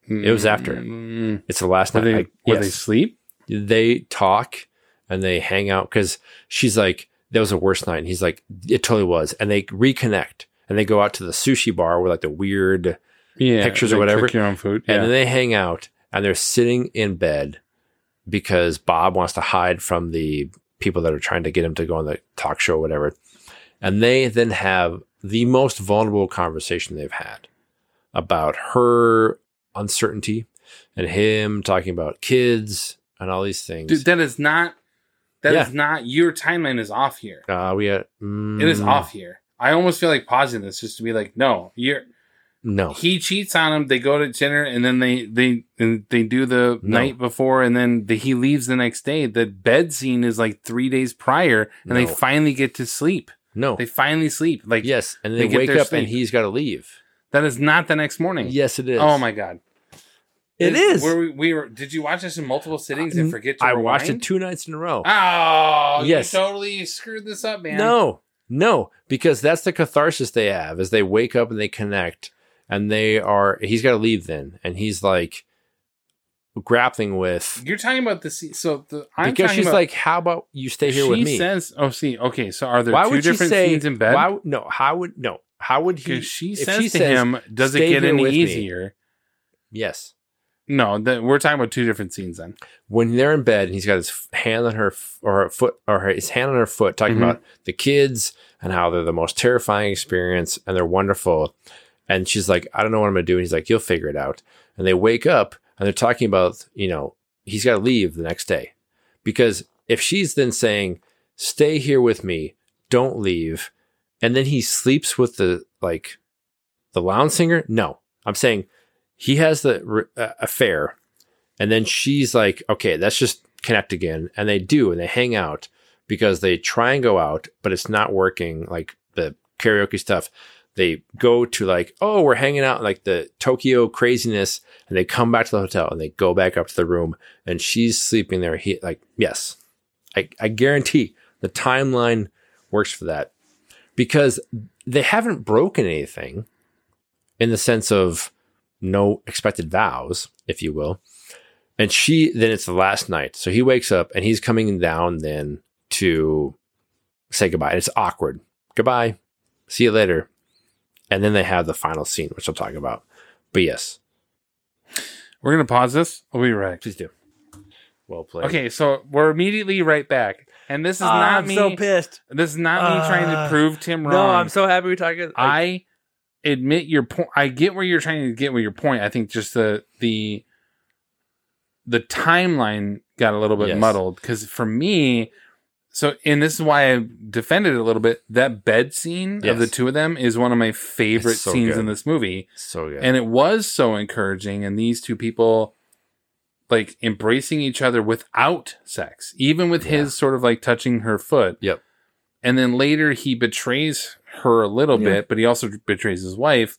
It was after. Mm. It's the last Where night. they, Like, where they sleep? they talk and they hang out because she's like, that was the worst night. And he's like, it totally was. And they reconnect and they go out to the sushi bar with like the weird Yeah. pictures or whatever. your own food. And then they hang out and they're sitting in bed because Bob wants to hide from the people that are trying to get him to go on the talk show or whatever. And they then have the most vulnerable conversation they've had about her uncertainty and him talking about kids and all these things. Dude, that is not. That is Yeah. not. Your timeline is off here. uh, we had, mm, It is off here. I almost feel like pausing this just to be like, no, you're. No, He cheats on him. They go to dinner, and then they they and they do the No. night before, and then the, he leaves the next day. The bed scene is like three days prior, and they finally get to sleep. no. They finally sleep. Like yes, and they they, wake up and he's got to leave. that is not the next morning. Yes, it is. Oh my god. It is. Were we, we were. Did you watch this in multiple sittings and forget to I watched it two nights in a row. Oh, Yes. you totally screwed this up, man. No, no, because that's the catharsis they have is they wake up and they connect and they are, he's got to leave then. And he's like grappling with, You're talking about the scene. So the I'm because she's about- like, how about you stay here with me? says, "Oh, see, okay. So are there why two different say, scenes in bed? Why, no, how would, no, how would he, Because she says she to says, him, "Does it get any with me." easier?" yes. No, that we're talking about two different scenes. Then When they're in bed and he's got his hand on her f- or her foot or her, his hand on her foot, talking Mhm. about the kids and how they're the most terrifying experience and they're wonderful. And she's like, I don't know what I'm going to do. And he's like, you'll figure it out. And they wake up and they're talking about, you know, he's got to leave the next day. Because if she's then saying, stay here with me, don't leave, and then he sleeps with the, like, the lounge singer, no. I'm saying he has the uh, affair and then she's like, okay, let's just connect again. And they do, and they hang out because they try and go out, but it's not working. Like the karaoke stuff, they go to like, oh, we're hanging out like the Tokyo craziness, and they come back to the hotel and they go back up to the room, and she's sleeping there. He like, yes, I, I guarantee the timeline works for that because they haven't broken anything in the sense of no expected vows, if you will. And she, then it's the last night. So he wakes up and he's coming down then to say goodbye. And it's awkward. Goodbye. See you later. And then they have the final scene, which I'll talk about. But yes, we're gonna pause this. We'll be right. please do. Well played. Okay, so we're immediately right back, and this is Ah, not I'm me. so pissed. This is not me trying to Uh, prove Tim wrong. No, I'm so happy we're talking. Like, I admit your point. I get where you're trying to get with your point. I think just the the the timeline got a little bit Yes. muddled because for me, so and this is why I defended it a little bit. That bed scene of the two of them is one of my favorite so scenes good. in this movie, So good. and it was so encouraging. And these two people like embracing each other without sex, even with Yeah. his sort of like touching her foot. Yep. And then later he betrays her a little Yeah. bit, but he also betrays his wife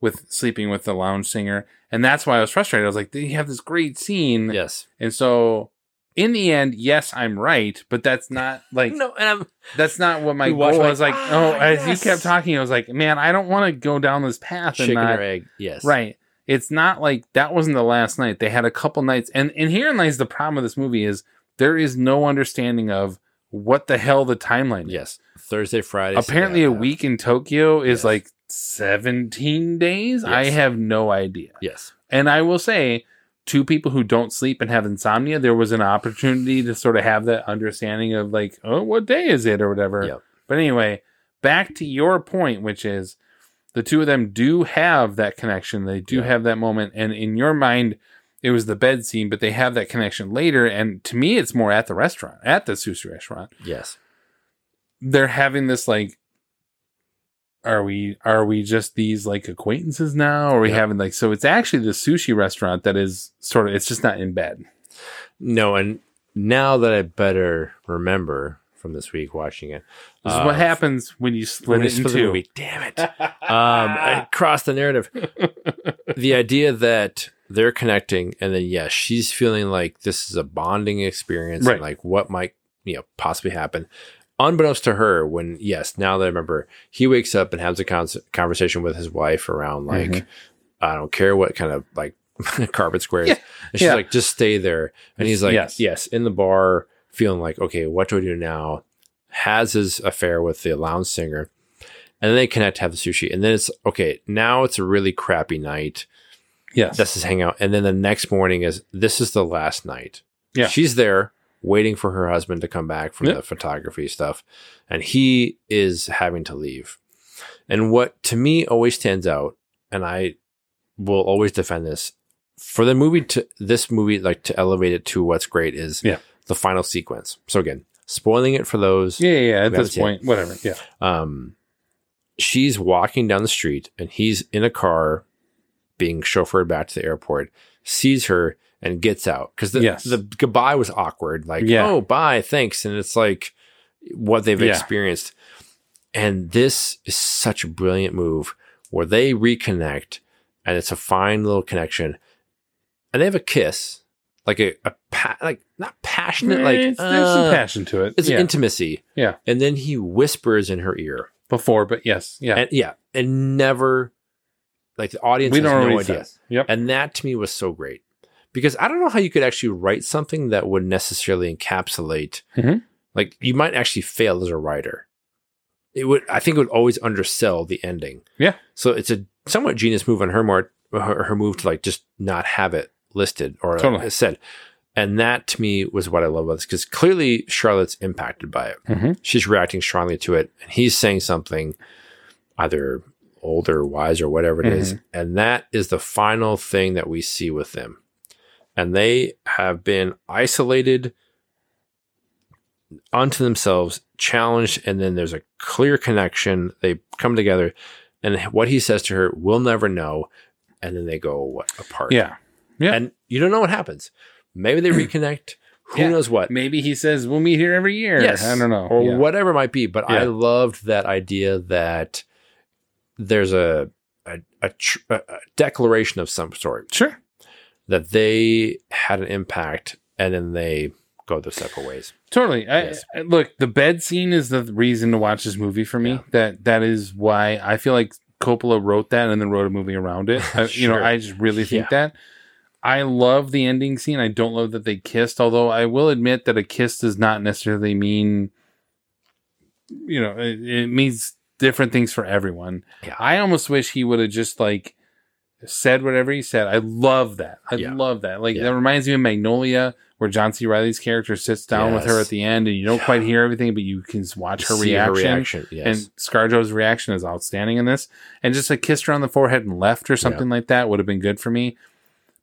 with sleeping with the lounge singer. And that's why I was frustrated. I was like, they have this great scene. yes. And so in the end, yes, I'm right, but that's not like No, and I'm that's not what my You goal like, was. Like, "Ah, oh, as yes." you kept talking, I was like, man, I don't want to go down this path and chicken not or egg. Yes. Right. It's not like that wasn't the last night. They had a couple nights, and and herein lies the problem with this movie is there is no understanding of what the hell the timeline is. Yes. Thursday, Friday. Apparently, a week in Tokyo is Yes. like 17 days. I have no idea. Yes. And I will say, to people who don't sleep and have insomnia, there was an opportunity to sort of have that understanding of like, oh, what day is it or whatever. Yep. But anyway, back to your point, which is the two of them do have that connection. They do Yeah. have that moment. And in your mind, it was the bed scene, but they have that connection later. And to me, it's more at the restaurant, at the sushi restaurant. Yes. They're having this like, are we are we just these like acquaintances now? Or are we Yeah. having like so it's actually the sushi restaurant that is sort of it's just not in bed. No, and now that I better remember from this week watching it, This is uh, what happens when you split when it in split two. movie. Damn it! um, I crossed the narrative. the idea that they're connecting, and then yes, she's feeling like this is a bonding experience, Right. and like what might you know possibly happen. Unbeknownst to her, when yes, now that I remember, he wakes up and has a con- conversation with his wife around like, Mhm. I don't care what kind of like carpet squares. Yeah. And she's Yeah. like, just stay there. And he's like, Yes. yes, in the bar, feeling like, okay, what do I do now? Has his affair with the lounge singer. And then they connect, have the sushi. And then it's okay, now it's a really crappy night. Yes. That's his hangout. And then the next morning is this is the last night. Yeah. She's there waiting for her husband to come back from Yeah. the photography stuff. And he is having to leave. And what to me always stands out, and I will always defend this, for the movie to this movie, like to elevate it to what's great is Yeah. the final sequence. So again, spoiling it for those. yeah, yeah, yeah, at this point, whatever. Yeah. Um, she's walking down the street and he's in a car being chauffeured back to the airport, sees her and gets out because the, Yes. the goodbye was awkward. Like, Yeah. oh, bye, thanks. And it's like what they've Yeah. experienced. And this is such a brilliant move where they reconnect and it's a fine little connection. And they have a kiss, like a, a pa- like not passionate, like It's- there's some uh, passion to it. It's yeah. intimacy. yeah. And then he whispers in her ear. Before, but yes, yeah. And yeah, and never like the audience we has no idea. says. Yep. And that to me was so great. Because I don't know how you could actually write something that would necessarily encapsulate Mhm. like you might actually fail as a writer. It would I think it would always undersell the ending. Yeah. So it's a somewhat genius move on her part her, her move to like just not have it listed or Totally. uh, said. And that to me was what I love about this because clearly Charlotte's impacted by it. Mhm. She's reacting strongly to it, and he's saying something either older, wise, or whatever it is. Mm-hmm. And that is the final thing that we see with them. And they have been isolated unto themselves, challenged, and then there's a clear connection. They come together, and what he says to her, we'll never know. And then they go what apart. Yeah. Yeah. And you don't know what happens. Maybe they reconnect. Who Yeah. knows what? Maybe he says we'll meet here every year. Yes. I don't know. Or Yeah. whatever it might be. But I loved that idea that there's a a, a, tr- a declaration of some sort Sure. that they had an impact and then they go their separate ways. Totally. I, Yes. I- look, the bed scene is the reason to watch this movie for me. Yeah. That that is why I feel like Coppola wrote that and then wrote a movie around it. I, You know, I just really think Yeah. that. I love the ending scene. I don't love that they kissed, although I will admit that a kiss does not necessarily mean, you know, it, it means different things for everyone. Yeah. I almost wish he would have just like said whatever he said. I love that. I Yeah. love that. Like Yeah. that reminds me of Magnolia, where John C. Reilly's character sits down with her at the end, and you don't quite hear everything, but you can watch her See reaction. reaction. Yes. And ScarJo's reaction is outstanding in this. And just a kissed her on the forehead and left or something like that would have been good for me.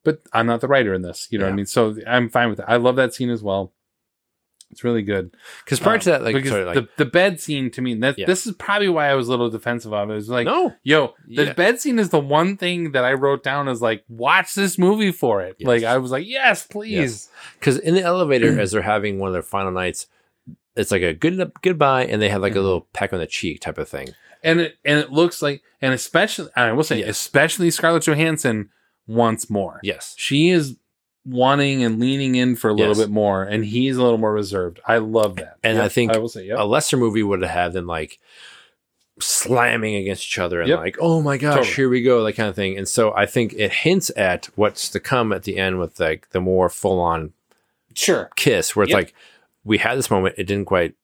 But I'm not the writer in this. You know what I mean? So I'm fine with it. I love that scene as well. It's really good. Because prior Um, to that, like, because sorry, like the, the bed scene to me, that Yeah. this is probably why I was a little defensive of it. It was like, no, yo, the Yeah. bed scene is the one thing that I wrote down as like, watch this movie for it. Yes. Like I was like, yes, please. Yes. Because in the elevator, as they're having one of their final nights, it's like a good goodbye, and they have like a Mhm. little peck on the cheek type of thing. And it and it looks like, and especially, I will say, Yes. especially Scarlett Johansson wants more. Yes. She is wanting and leaning in for a little Yes. bit more, and he's a little more reserved. I love that. And I think I will say, yep. A lesser movie would have had them like slamming against each other and Yep. like, oh my gosh, Totally. here we go, that kind of thing. And so I think it hints at what's to come at the end with like the more full on Sure. kiss where it's Yep. like we had this moment, it didn't quite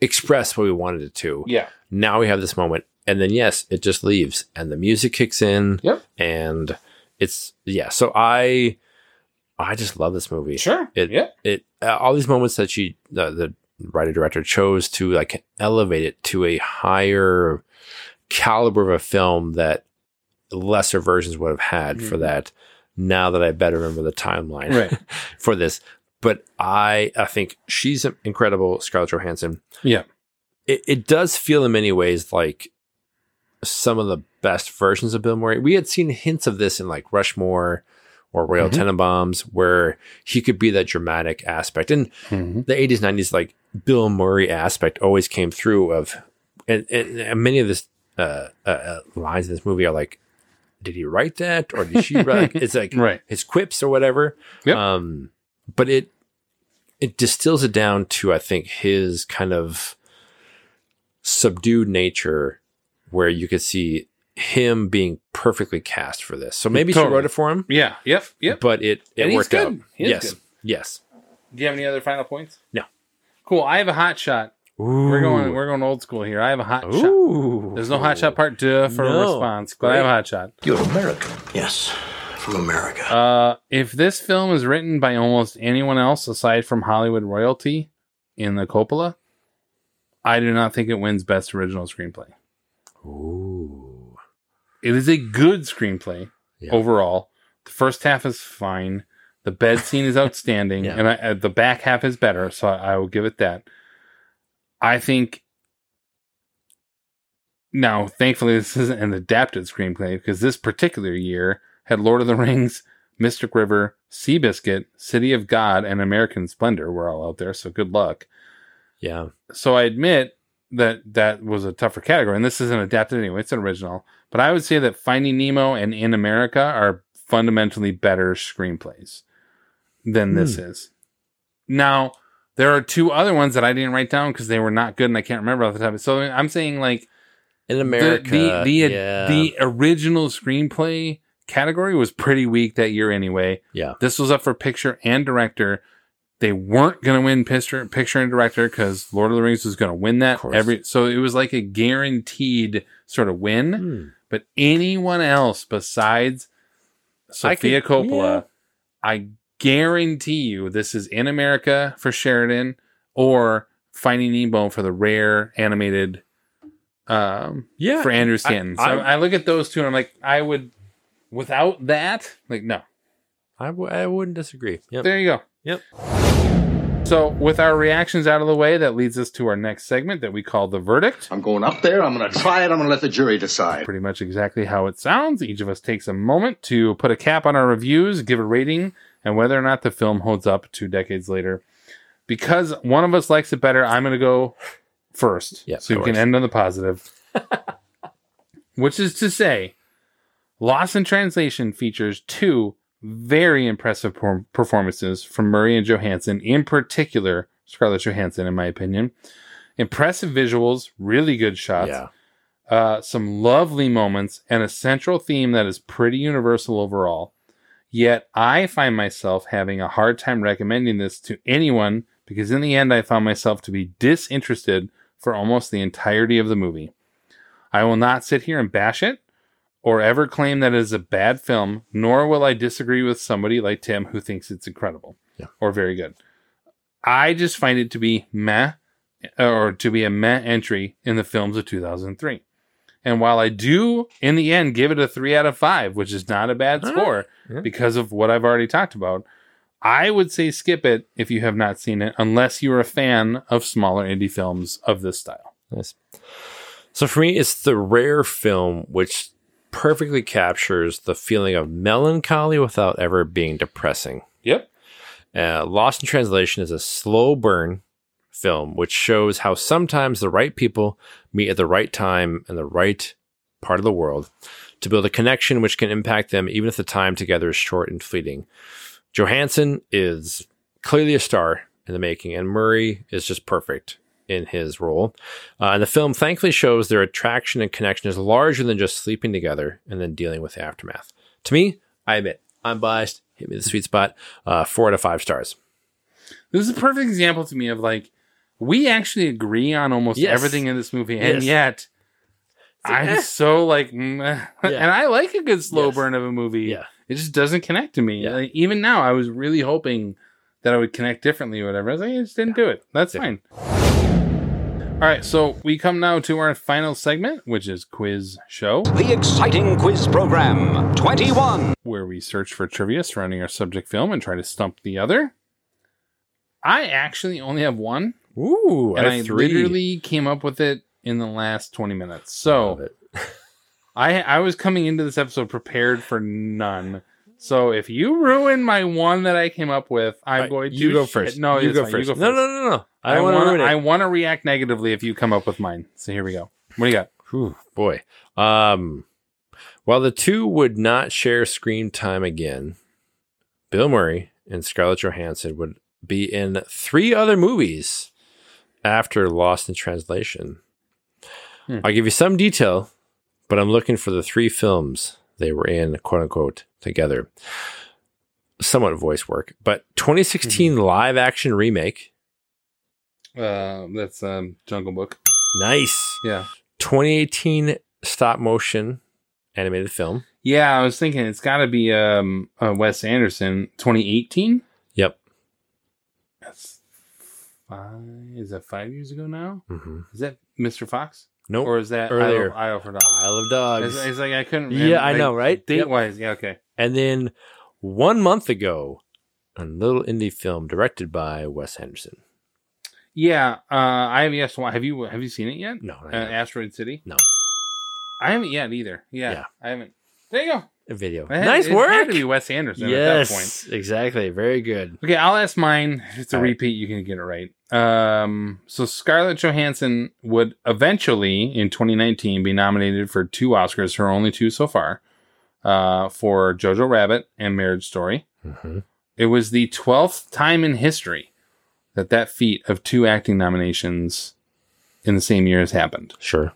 express what we wanted it to. Yeah. Now we have this moment, and then yes, it just leaves, and the music kicks in. Yep. And it's yeah. So I, I just love this movie. Sure. It Yep. it uh, all these moments that she the, the writer director chose to like elevate it to a higher caliber of a film that lesser versions would have had for Mhm. that. Now that I better remember the timeline Right. for this, but I I think she's incredible, Scarlett Johansson. Yeah. It it does feel in many ways like some of the best versions of Bill Murray. We had seen hints of this in like Rushmore or Royal Mhm. Tenenbaums, where he could be that dramatic aspect. And Mhm. the 80s, 90s, like Bill Murray aspect always came through of, and, and, and many of this uh, uh, uh, lines in this movie are like, did he write that or did she write? It's like Right. his quips or whatever. Yep. Um, but it it distills it down to I think his kind of subdued nature, where you could see him being perfectly cast for this. So maybe she wrote it for him, Yeah. Yep. Yep. but it it And he's worked out. good. He yes, good. yes. Do you have any other final points? No. Cool. I have a hot shot. We're going. We're going old school here. I have a hot shot. There's no hot shot part two for a response, but I have a hot shot. You're American. Yes, from America. Uh, if this film is written by almost anyone else aside from Hollywood royalty in the Coppola, I do not think it wins Best Original Screenplay. Ooh. It is a good screenplay Yeah. overall. The first half is fine. The bed scene is outstanding, Yeah. and I, uh, the back half is better. So I, I will give it that. I think. Now, thankfully, this isn't an adapted screenplay because this particular year had Lord of the Rings, Mystic River, Seabiscuit, City of God, and American Splendor were all out there. So good luck. Yeah. So I admit that that was a tougher category, and this isn't adapted anyway; it's an original. But I would say that Finding Nemo and In America are fundamentally better screenplays than this hmm. is. Now, there are two other ones that I didn't write down because they were not good, and I can't remember off the top. So I'm saying like In the- America, the the, yeah. the original screenplay category was pretty weak that year anyway. yeah. This was up for picture and director. They weren't going to win picture, picture and director because Lord of the Rings was going to win that every. So it was like a guaranteed sort of win. Hmm. But anyone else besides I Sofia could- Coppola, I guarantee you this is in America for Sheridan or Finding Nemo for the rare animated. Um, Yeah. for Andrew Stanton. so I- I look at those two and I'm like, I would, without that, like, no. I, w- I wouldn't disagree. Yep. There you go. Yep. So, with our reactions out of the way, that leads us to our next segment that we call the verdict. I'm going up there. I'm going to try it. I'm going to let the jury decide. Pretty much exactly how it sounds. Each of us takes a moment to put a cap on our reviews, give a rating, and whether or not the film holds up two decades later. Because one of us likes it better, I'm going to go first. Yeah, so of we can end on the positive. Which is to say, Lost in Translation features two very impressive per- performances from Murray and Johansson, in particular, Scarlett Johansson, in my opinion. Impressive visuals, really good shots, Yeah. uh, some lovely moments, and a central theme that is pretty universal overall. Yet I find myself having a hard time recommending this to anyone because in the end I found myself to be disinterested for almost the entirety of the movie. I will not sit here and bash it or ever claim that it is a bad film, nor will I disagree with somebody like Tim who thinks it's incredible Yeah. or very good. I just find it to be meh uh, or to be a meh entry in the films of 2003. And while I do, in the end, give it a three out of five, which is not a bad right. score because of what I've already talked about, I would say skip it if you have not seen it, unless you're a fan of smaller indie films of this style. Nice. So for me, it's the rare film which perfectly captures the feeling of melancholy without ever being depressing. Yep. Uh, Lost in Translation is a slow burn film which shows how sometimes the right people meet at the right time in the right part of the world to build a connection which can impact them even if the time together is short and fleeting. Johansson is clearly a star in the making, and Murray is just perfect in his role. Uh, and the film thankfully shows their attraction and connection is larger than just sleeping together and then dealing with the aftermath. To me, I admit, I'm biased. Hit me the sweet spot. Uh, four out of five stars. This is a perfect example to me of like we actually agree on almost Yes. everything in this movie, and Yes. yet like, I'm eh. so like, meh. and I like a good slow Yes. burn of a movie. Yeah. it just doesn't connect to me. Yeah. Like, even now, I was really hoping that I would connect differently or whatever. I was like, I just didn't do it. That's Yeah. fine. All right, so we come now to our final segment, which is quiz show, The exciting quiz program 21. where we search for trivia surrounding our subject film and try to stump the other. I actually only have one. Ooh, and I I, have three. literally came up with it in the last 20 minutes. So. I I was coming into this episode prepared for none. So if you ruin my one that I came up with, I'm Alright, going to you go shit- first. No, you go fine. first. You go No, first. no, no, no. I I want to want ruin it. I want to react negatively if you come up with mine. So here we go. What do you got? Whew, boy. Um, while the two would not share screen time again, Bill Murray and Scarlett Johansson would be in three other movies after Lost in Translation. Hmm. I'll give you some detail, but I'm looking for the three films they were in, quote unquote, together. Somewhat voice work, but 2016 Mm-hmm. live action remake. Uh, that's um, Jungle Book. Nice. Yeah. 2018 stop motion animated film. Yeah, I was thinking it's got to be um uh, Wes Anderson 2018. Yep. That's five. Is that five years ago now? Mm-hmm. Is that Mr. Fox? Nope. Or is that Earlier. Isle, Isle for Dogs? Isle of Dogs. It's, it's like I couldn't. Yeah, I like, know, right? Date Yep. wise, yeah, okay. And then one month ago, a little indie film directed by Wes Anderson. Yeah, uh, I have yes. Have you have you seen it yet? No, uh. Asteroid City. No. I haven't yet either. Yeah, Yeah. I haven't. There you go. Video. Had- nice work. Had to be Wes Anderson at that point. yes, exactly. Very good. Okay, I'll ask mine. If it's a All right. repeat, you can get it right. Um, so Scarlett Johansson would eventually, in 2019, be nominated for two Oscars, her only two so far, uh, for Jojo Rabbit and Marriage Story. Mhm. It was the 12th time in history that that feat of two acting nominations in the same year has happened. Sure.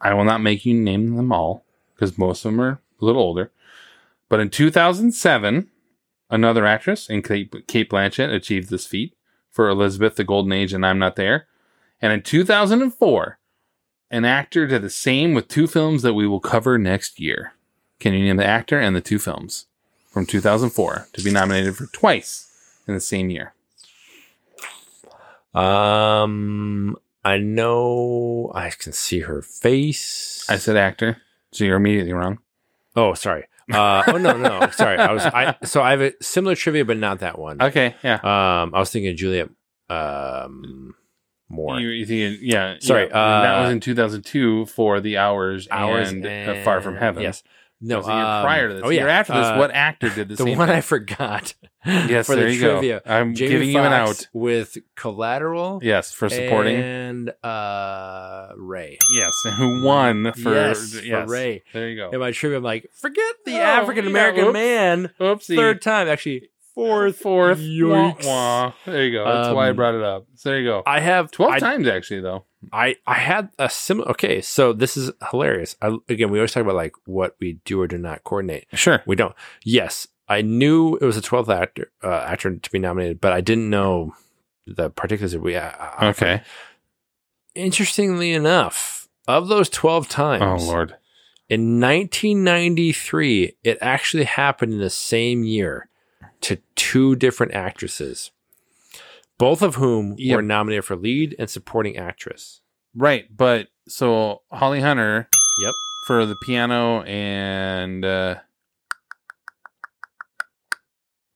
I will not make you name them all because most of them are a little older. But in 2007, another actress in Cate, Cate Blanchett achieved this feat for Elizabeth, the Golden Age, and I'm Not There. And in 2004, an actor did the same with two films that we will cover next year. Can you name the actor and the two films from 2004 to be nominated for twice in the same year? Um, I know I can see her face. I said actor, so you're immediately wrong. Oh, sorry. Uh, oh no, no, sorry. I was. I so I have a similar trivia, but not that one. Okay, yeah. Um, I was thinking Juliet. Um, Moore. You, you think, yeah. Sorry, yeah, and that uh, was in 2002 for The Hours, Hours and, uh, Far From Heaven. Yes. No, No, was the year um, prior to this. oh, yeah, after this, uh, what actor did this? the same one thing? I forgot. Yes, for there the you go. trivia. I'm Jamie giving you an out. with Collateral. Yes, for supporting. and uh, Ray. Yes, who won for yes, for. Ray. There you go. In my trivia, I'm like, forget the Oh, African American yeah, oops. man. Oopsie. Third time, actually, fourth, Fourth. Wah, wah. There you go. That's why I Um, brought it up. So there you go. I have 12 I, times, actually, though. I I had a similar. Okay, so this is hilarious. I, again, we always talk about like what we do or do not coordinate. Sure. We don't. Yes, I knew it was a 12th actor uh, actor to be nominated, but I didn't know the particulars. That we uh, Okay. Interestingly enough, of those 12 times, Oh, Lord. in 1993, it actually happened in the same year to two different actresses, both of whom Yep. were nominated for lead and supporting actress. Right. But so Holly Hunter Yep. for the piano and uh,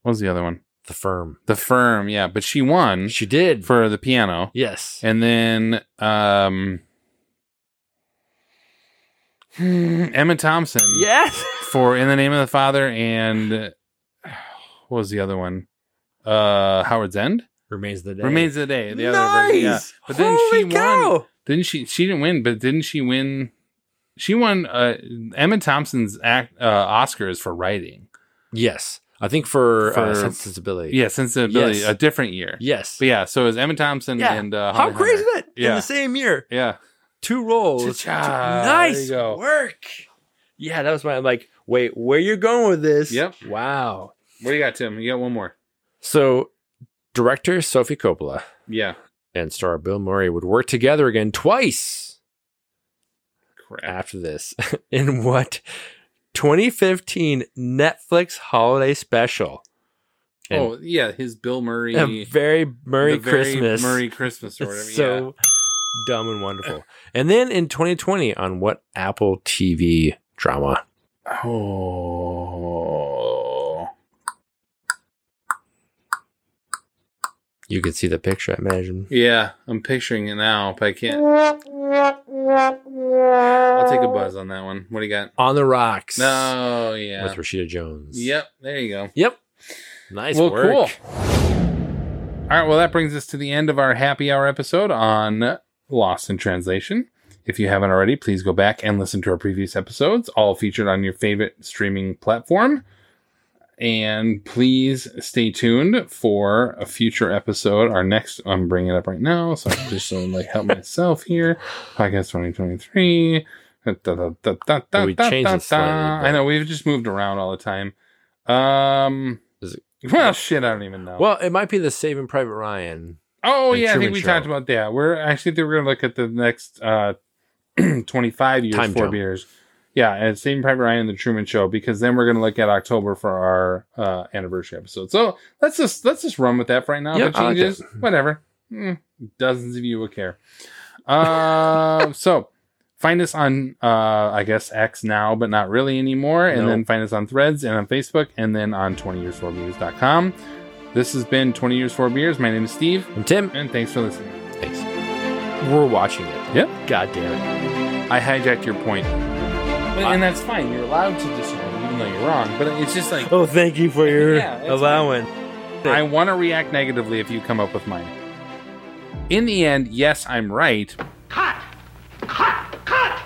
what was the other one? The firm. The firm, yeah. But she won She did. for the piano. yes. And then um Emma Thompson Yes. for In the Name of the Father and uh, what was the other one? Uh Howard's End? Remains the day. Remains of the Day. The other version, yeah. Nice! But then Holy she won. Didn't she she didn't win, but didn't she win she won uh Emma Thompson's act uh Oscars for writing. Yes. I think for, For- uh, sensibility. Yeah, sensibility, Yes. a different year. Yes. But yeah, so it was Emma Thompson Yeah. and uh How Holly crazy is that? In the same year. Yeah. Two roles. Cha-cha. Nice There you go. work. Yeah, that was my. I'm like, wait, where you going with this? Yep. Wow. What do you got, Tim? You got one more. So, director Sophie Coppola Yeah. and star Bill Murray would work together again twice Crap. after this in what 2015 Netflix holiday special. And oh yeah, his Bill Murray. a very Murray the very Christmas. Murray Christmas or It's whatever. so dumb and wonderful. And then in 2020 on what Apple TV drama? Oh. You could see the picture, I imagine. Yeah, I'm picturing it now, but I can't. I'll take a buzz on that one. What do you got? On the Rocks. No, yeah. With Rashida Jones. Yep, there you go. Yep. Nice well, work. cool. All right, well, that brings us to the end of our happy hour episode on Lost in Translation. If you haven't already, please go back and listen to our previous episodes, all featured on your favorite streaming platform. And please stay tuned for a future episode. Our next, I'm bringing it up right now, so I can just so, like help myself here. Podcast 2023. Da, da, da, We changed da, slightly, da. I know we've just moved around all the time. Um, it- well, shit, I don't even know. Well, it might be the Saving Private Ryan. oh yeah, I think we Show. talked about that. We're actually think we're gonna look at the next uh 25 years Time four jump. beers. Yeah, and Saving Private Ryan and the Truman Show because then we're gonna look at October for our uh anniversary episode. So let's just let's just run with that for right now. Yeah, I like changes, whatever. Mm, dozens of you will care. Uh, so find us on uh I guess X now, but not really anymore. And No. then find us on threads and on Facebook and then on 20years4beers.com. This has been 20 Years 4 Beers. My name is Steve. And Tim. And thanks for listening. Thanks. We're watching it. Yep. God damn it. I hijacked your point. But, I, and that's fine. You're allowed to disagree, even though you're wrong. But it's just like, oh, thank you for your yeah, allowing. I want to react negatively if you come up with mine. In the end, yes, I'm right. Cut! Cut! Cut!